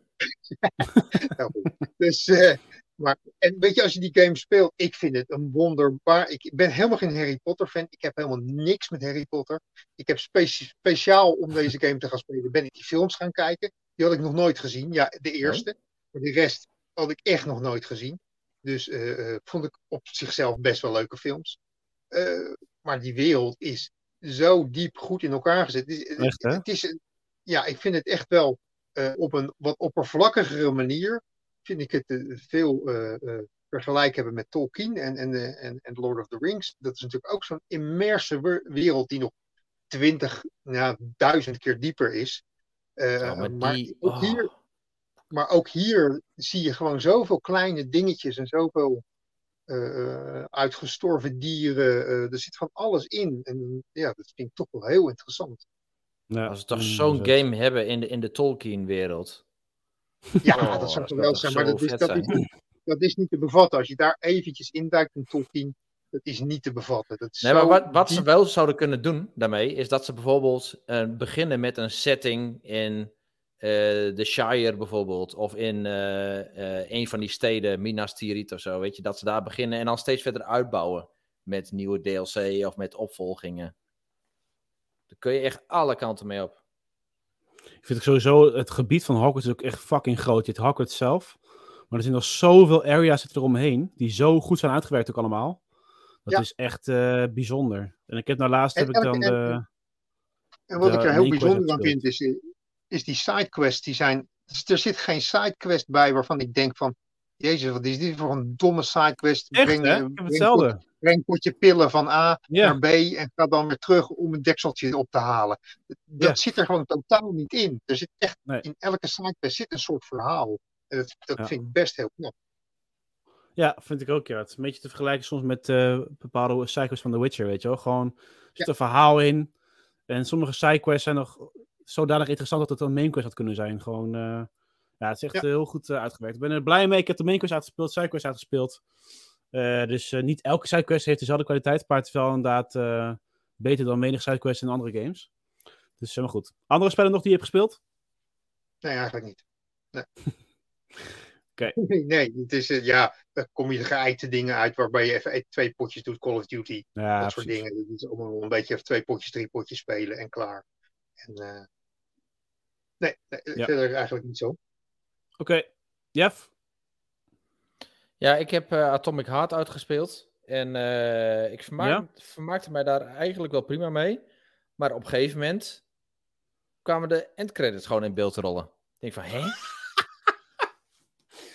goed. Dus, eh, Maar, en weet je, als je die game speelt, ik vind het een wonderbaar. Ik ben helemaal geen Harry Potter fan. Ik heb helemaal niks met Harry Potter. Ik heb speciaal om deze game te gaan spelen, ben ik die films gaan kijken. Die had ik nog nooit gezien. Ja, de eerste. Maar de rest had ik echt nog nooit gezien. Dus eh, eh, vond ik op zichzelf best wel leuke films. Eh, maar die wereld is zo diep goed in elkaar gezet. Het is, Echt, hè? het is, ja, ik vind het echt wel eh, op een wat oppervlakkigere manier. Vind ik het eh, veel eh, eh, vergelijk hebben met Tolkien en, en, en, en Lord of the Rings. Dat is natuurlijk ook zo'n immerse wer- wereld die nog twintig, nou, duizend keer dieper is. Eh, Ja, maar ook oh. hier maar ook hier zie je gewoon zoveel kleine dingetjes en zoveel eh, eh, uitgestorven dieren. eh, er zit van alles in. En ja, dat vind ik toch wel heel interessant. Ja, Als we toch mm, zo'n zo. game hebben in de, in de Tolkien-wereld. Ja, Oh, dat zou geweldig zou zijn. Maar dat is, dat, zijn. is, dat is niet te bevatten. Als je daar eventjes induikt in Tolkien, dat is niet te bevatten. Dat is Nee, maar wat, wat ze wel zouden kunnen doen daarmee, is dat ze bijvoorbeeld eh, beginnen met een setting in de Shire bijvoorbeeld, of in eh, eh, een van die steden, Minas Tirith of zo, weet je, dat ze daar beginnen en dan steeds verder uitbouwen met nieuwe DLC of met opvolgingen. Daar kun je echt alle kanten mee op. Ik vind het sowieso, het gebied van Hogwarts is ook echt fucking groot. Je hebt Hogwarts zelf. Maar er zijn nog zoveel areas eromheen. Die zo goed zijn uitgewerkt ook allemaal. Dat Ja. is echt eh, bijzonder. En ik heb nou laatst En heb ik dan de... En wat de ik er heel bijzonder aan heb vind, is, eh, is die sidequests. Die zijn, er zit geen sidequest bij waarvan ik denk van... Jezus, wat is dit voor een domme sidequest? Echt, Breng, hè? Ik heb breng hetzelfde. pot- Breng een potje pillen van A naar B en ga dan weer terug om een dekseltje op te halen. Dat zit er gewoon totaal niet in. Er zit echt Nee. in elke sidequest zit een soort verhaal. En dat dat Ja. vind ik best heel knap. Ja, vind ik ook, ja. Het is een beetje te vergelijken soms met eh, bepaalde sidequests van The Witcher, weet je wel. Gewoon, er zit een verhaal in. En sommige sidequests zijn nog zodanig interessant dat het een main quest had kunnen zijn. Gewoon, eh, ja, het is echt Ja. eh, heel goed eh, uitgewerkt. Ik ben er blij mee. Ik heb de main quest uitgespeeld, sidequest uitgespeeld. Dus niet elke sidequest heeft dezelfde kwaliteit, maar het is wel inderdaad beter dan menig sidequest in andere games. Dus helemaal goed. Andere spellen nog die je hebt gespeeld? Nee, eigenlijk niet. Nee. Oké. Nee, het is, ja, dan kom je de geëikte dingen uit waarbij je even twee potjes doet, Call of Duty. Ja, dat soort dingen. Dat is allemaal een beetje even twee potjes, drie potjes spelen en klaar. En, eh, nee, nee Ja. verder eigenlijk niet zo. Oké. Jeff? Ja, ik heb eh, Atomic Heart uitgespeeld. En eh, ik vermaak, vermaakte mij daar eigenlijk wel prima mee. Maar op een gegeven moment kwamen de endcredits gewoon in beeld te rollen. Ik denk van, hè?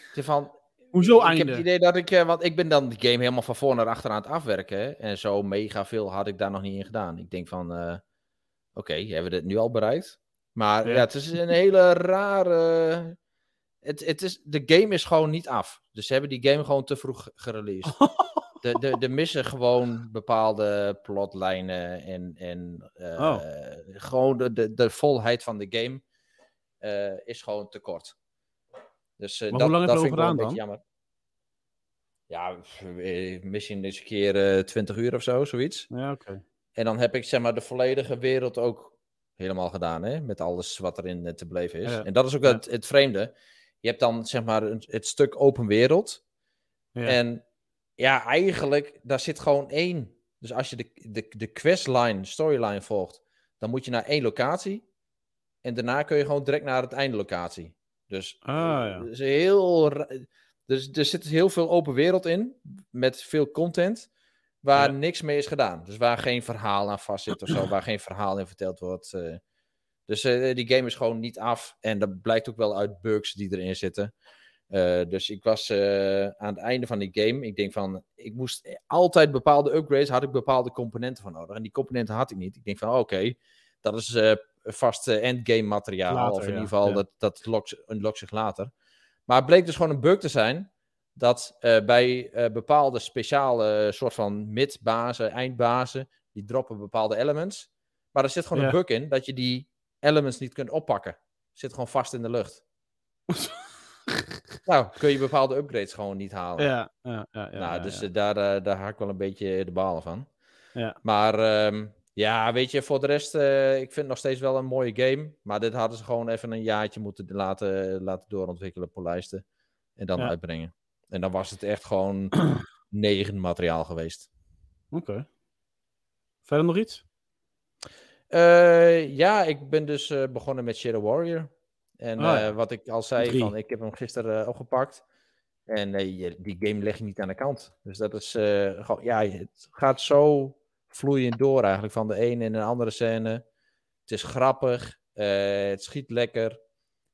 Ik denk van, Hoezo ik heb het idee dat ik, eh, want ik ben dan die game helemaal van voor naar achter aan het afwerken. hè. En zo mega veel had ik daar nog niet in gedaan. Ik denk van, eh, oké, hebben we dit nu al bereikt? Maar Ja. ja, het is een hele rare... Het, het is, de game is gewoon niet af. Dus ze hebben die game gewoon te vroeg gereleased. De, de, de missen gewoon bepaalde plotlijnen en, en eh, Oh. gewoon de, de, de volheid van de game eh, is gewoon te kort. Dus eh, Maar dat, hoe lang dat vind ik wel een beetje jammer. Ja, misschien eens een keer eh 20 uur of zo, zoiets. Ja, oké. En dan heb ik zeg maar de volledige wereld ook helemaal gedaan, hè? Met alles wat erin eh, te beleven is. Ja. En dat is ook Ja. het, het vreemde. Je hebt dan zeg maar een, het stuk open wereld. Ja. En ja, eigenlijk, daar zit gewoon één. Dus als je de, de, de questline, storyline volgt, dan moet je naar één locatie. En daarna kun je gewoon direct naar het eindlocatie. Dus, Ah, ja. eh, is heel, dus er zit heel veel open wereld in, met veel content, waar Ja. niks mee is gedaan. Dus waar geen verhaal aan vast zit of zo, waar geen verhaal in verteld wordt. eh. Dus eh, die game is gewoon niet af. En dat blijkt ook wel uit bugs die erin zitten. Eh, dus ik was eh, aan het einde van die game. Ik denk van, ik moest altijd bepaalde upgrades, had ik bepaalde componenten van nodig. En die componenten had ik niet. Ik denk van, oké, dat is eh, vast eh, endgame materiaal. Later, of in ja. ieder geval, Ja. dat, dat unlockt zich later. Maar het bleek dus gewoon een bug te zijn. Dat eh, bij eh, bepaalde speciale soort van mid-bazen, eindbazen, die droppen bepaalde elements. Maar er zit gewoon Ja. een bug in dat je die elements niet kunt oppakken. Zit gewoon vast in de lucht. nou, kun je bepaalde upgrades gewoon niet halen. Ja, ja, ja. ja, nou, dus ja. eh, daar, eh, daar haak ik wel een beetje de balen van. Ja. Maar ehm, ja, weet je, voor de rest, eh, ik vind het nog steeds wel een mooie game. Maar dit hadden ze gewoon even een jaartje moeten laten, laten doorontwikkelen, polijsten. En dan uitbrengen. En dan was het echt gewoon negen materiaal geweest. Oké. Verder nog iets? Eh, ja, ik ben dus eh, begonnen met Shadow Warrior. En Oh, ja. eh, wat ik al zei, Drie. van, ik heb hem gisteren opgepakt. En die game leg je niet aan de kant. Dus dat is gewoon, ja, het gaat zo vloeiend door eigenlijk van de ene in de andere scène. Het is grappig, het schiet lekker.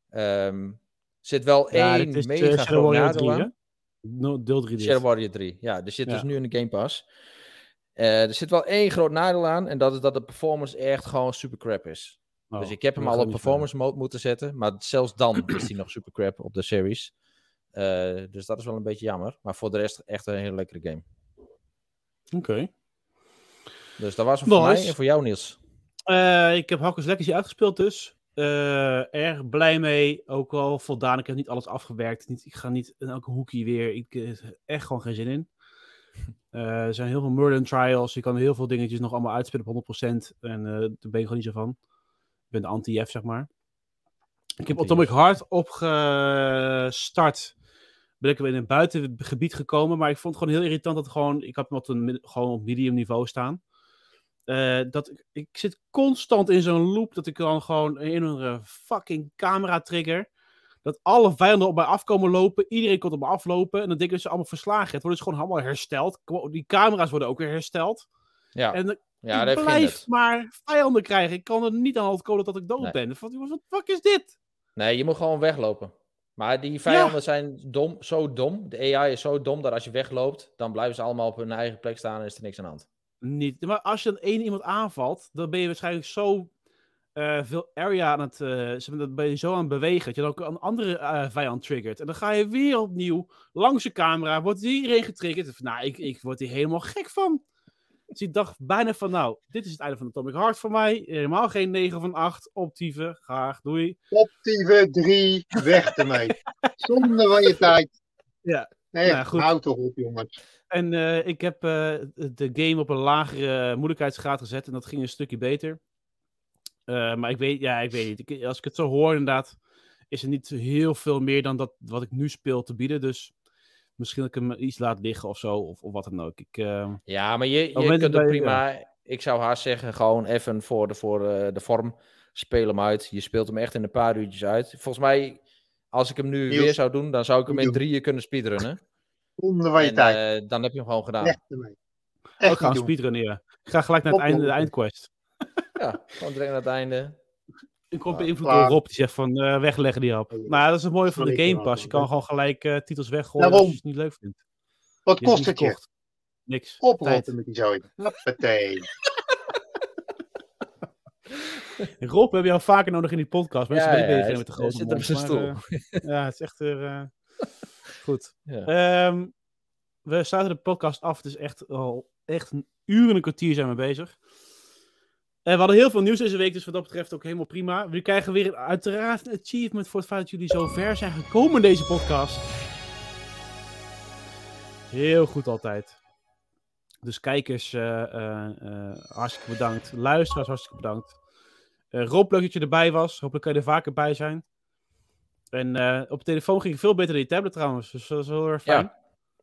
Er zit wel Ja, één is mega groot nadeel 3, aan. No, deel 3 dit. Shadow Warrior 3. Ja, die zit dus nu in de Game Pass. Eh, er zit wel één groot nadeel aan. En dat is dat de performance echt gewoon super crap is. Oh, dus ik heb hem al op performance mode moeten zetten. Maar zelfs dan is hij nog super crap op de series. Eh, dus dat is wel een beetje jammer. Maar voor de rest echt een hele lekkere game. Oké. Dus dat was hem voor mij en voor jou, Niels. Eh, ik heb Hakkers Legacy uitgespeeld dus. Eh, erg blij mee. Ook wel voldaan. Ik heb niet alles afgewerkt. Niet, ik ga niet in elke hoekje weer. Ik eh, heb echt gewoon geen zin in. Eh, er zijn heel veel murder trials. Je kan heel veel dingetjes nog allemaal uitspelen op 100%. En eh, daar ben ik gewoon niet zo van. Ik ben de anti-F, zeg maar. Ik heb. Atomic Heart opgestart. Ben ik weer in een buitengebied gekomen. Maar ik vond het gewoon heel irritant dat gewoon... Ik had hem op een, gewoon op medium niveau staan. Eh, dat ik, zit constant in zo'n loop dat ik dan gewoon een of andere fucking camera trigger. Dat alle vijanden op mij afkomen lopen. Iedereen komt op me aflopen. En dan denk ik dat ze allemaal verslagen. Het wordt dus gewoon allemaal hersteld. Die camera's worden ook weer hersteld. Ja, En ja ik blijf maar vijanden krijgen. Ik kan er niet aan komen dat ik dood Nee. ben. Wat fuck is dit? Nee, je moet gewoon weglopen. Maar die vijanden zijn dom, zo dom. De AI is zo dom dat als je wegloopt, dan blijven ze allemaal op hun eigen plek staan en is er niks aan de hand. Niet. Maar als je dan één iemand aanvalt, dan ben je waarschijnlijk zo eh, veel area aan het. eh, ben je zo aan het bewegen dat je dan ook een andere eh, vijand triggert. En dan ga je weer opnieuw langs de camera, wordt iedereen getriggerd. Nou, ik, ik word hier helemaal gek van. Dus ik dacht bijna van, nou, dit is het einde van Atomic Heart voor mij. Helemaal geen 9 van 8. Optieven, graag, doei. Optieve 3, weg ermee. Zonde van je tijd. Ja. Nee, Nou, goed. hou toch op, jongens. En eh, ik heb eh, de game op een lagere moeilijkheidsgraad gezet en dat ging een stukje beter. Eh, maar ik weet, ja, ik weet niet. Ik- als ik het zo hoor, inderdaad, is er niet heel veel meer dan dat wat ik nu speel te bieden. Dus misschien dat ik hem iets laat liggen of zo, of, of wat dan ook. Ik, eh, Ja, maar je, je kunt bij- prima. Ik zou haast zeggen, gewoon even voor de, voor eh, de vorm. Speel hem uit. Je speelt hem echt in een paar uurtjes uit. Volgens mij, als ik hem nu Niels, weer zou doen, dan zou ik hem in drieën kunnen speedrunnen. Zonde van je En tijd. eh, dan heb je hem gewoon gedaan. Weg ermee. Echt gaan speedrunnen, ja. Ik ga gelijk naar het einde, de eindquest. Ja, gewoon direct aan het einde. Ik word Ah, beïnvloed klaar. door Rob, die zegt van eh, wegleggen die hap. Maar dat is het mooie van de Game Pass. Je kan gewoon gelijk eh, titels weggooien als je het niet leuk vindt. Wat kost het je? gekocht. Niks. Oprotten met die zooi. Hoppatee. Rob hebben jou vaker nodig in die podcast. Mensen Ja, ja, ja, met de zit- grote hij zit op zijn maar, stoel. eh, ja, het is echt eh, goed. Ja. Ehm, we sluiten de podcast af. Het is echt al echt een uur en een kwartier zijn we bezig. En we hadden heel veel nieuws deze week, dus wat dat betreft ook helemaal prima. We krijgen weer uiteraard een achievement voor het feit dat jullie zo ver zijn gekomen in deze podcast. Heel goed altijd. Dus kijkers, eh, eh, eh, hartstikke bedankt. Luisteraars, hartstikke bedankt. Eh, Rob, leuk dat je erbij was. Hopelijk kan je er vaker bij zijn. En eh, op de telefoon ging het veel beter dan je tablet trouwens. Dus dat is wel heel erg fijn. Ja,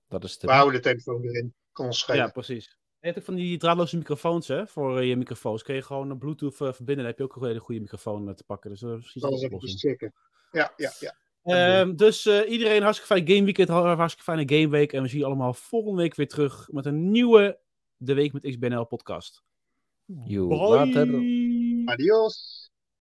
dat is We de. houden de telefoon erin. Kan ons schelen. Ja, precies. Je hebt ook van die draadloze microfoons hè, voor eh, je microfoons. Kun je gewoon een Bluetooth eh, verbinden. Dan heb je ook een hele goede microfoon te pakken. Dus dat is precies Dat een is even checken. Ja, ja, ja. Ehm, dus eh, iedereen hartstikke fijn game weekend, hartstikke fijne gameweek. En we zien je allemaal volgende week weer terug met een nieuwe De Week met XBNL podcast. You later. Adios.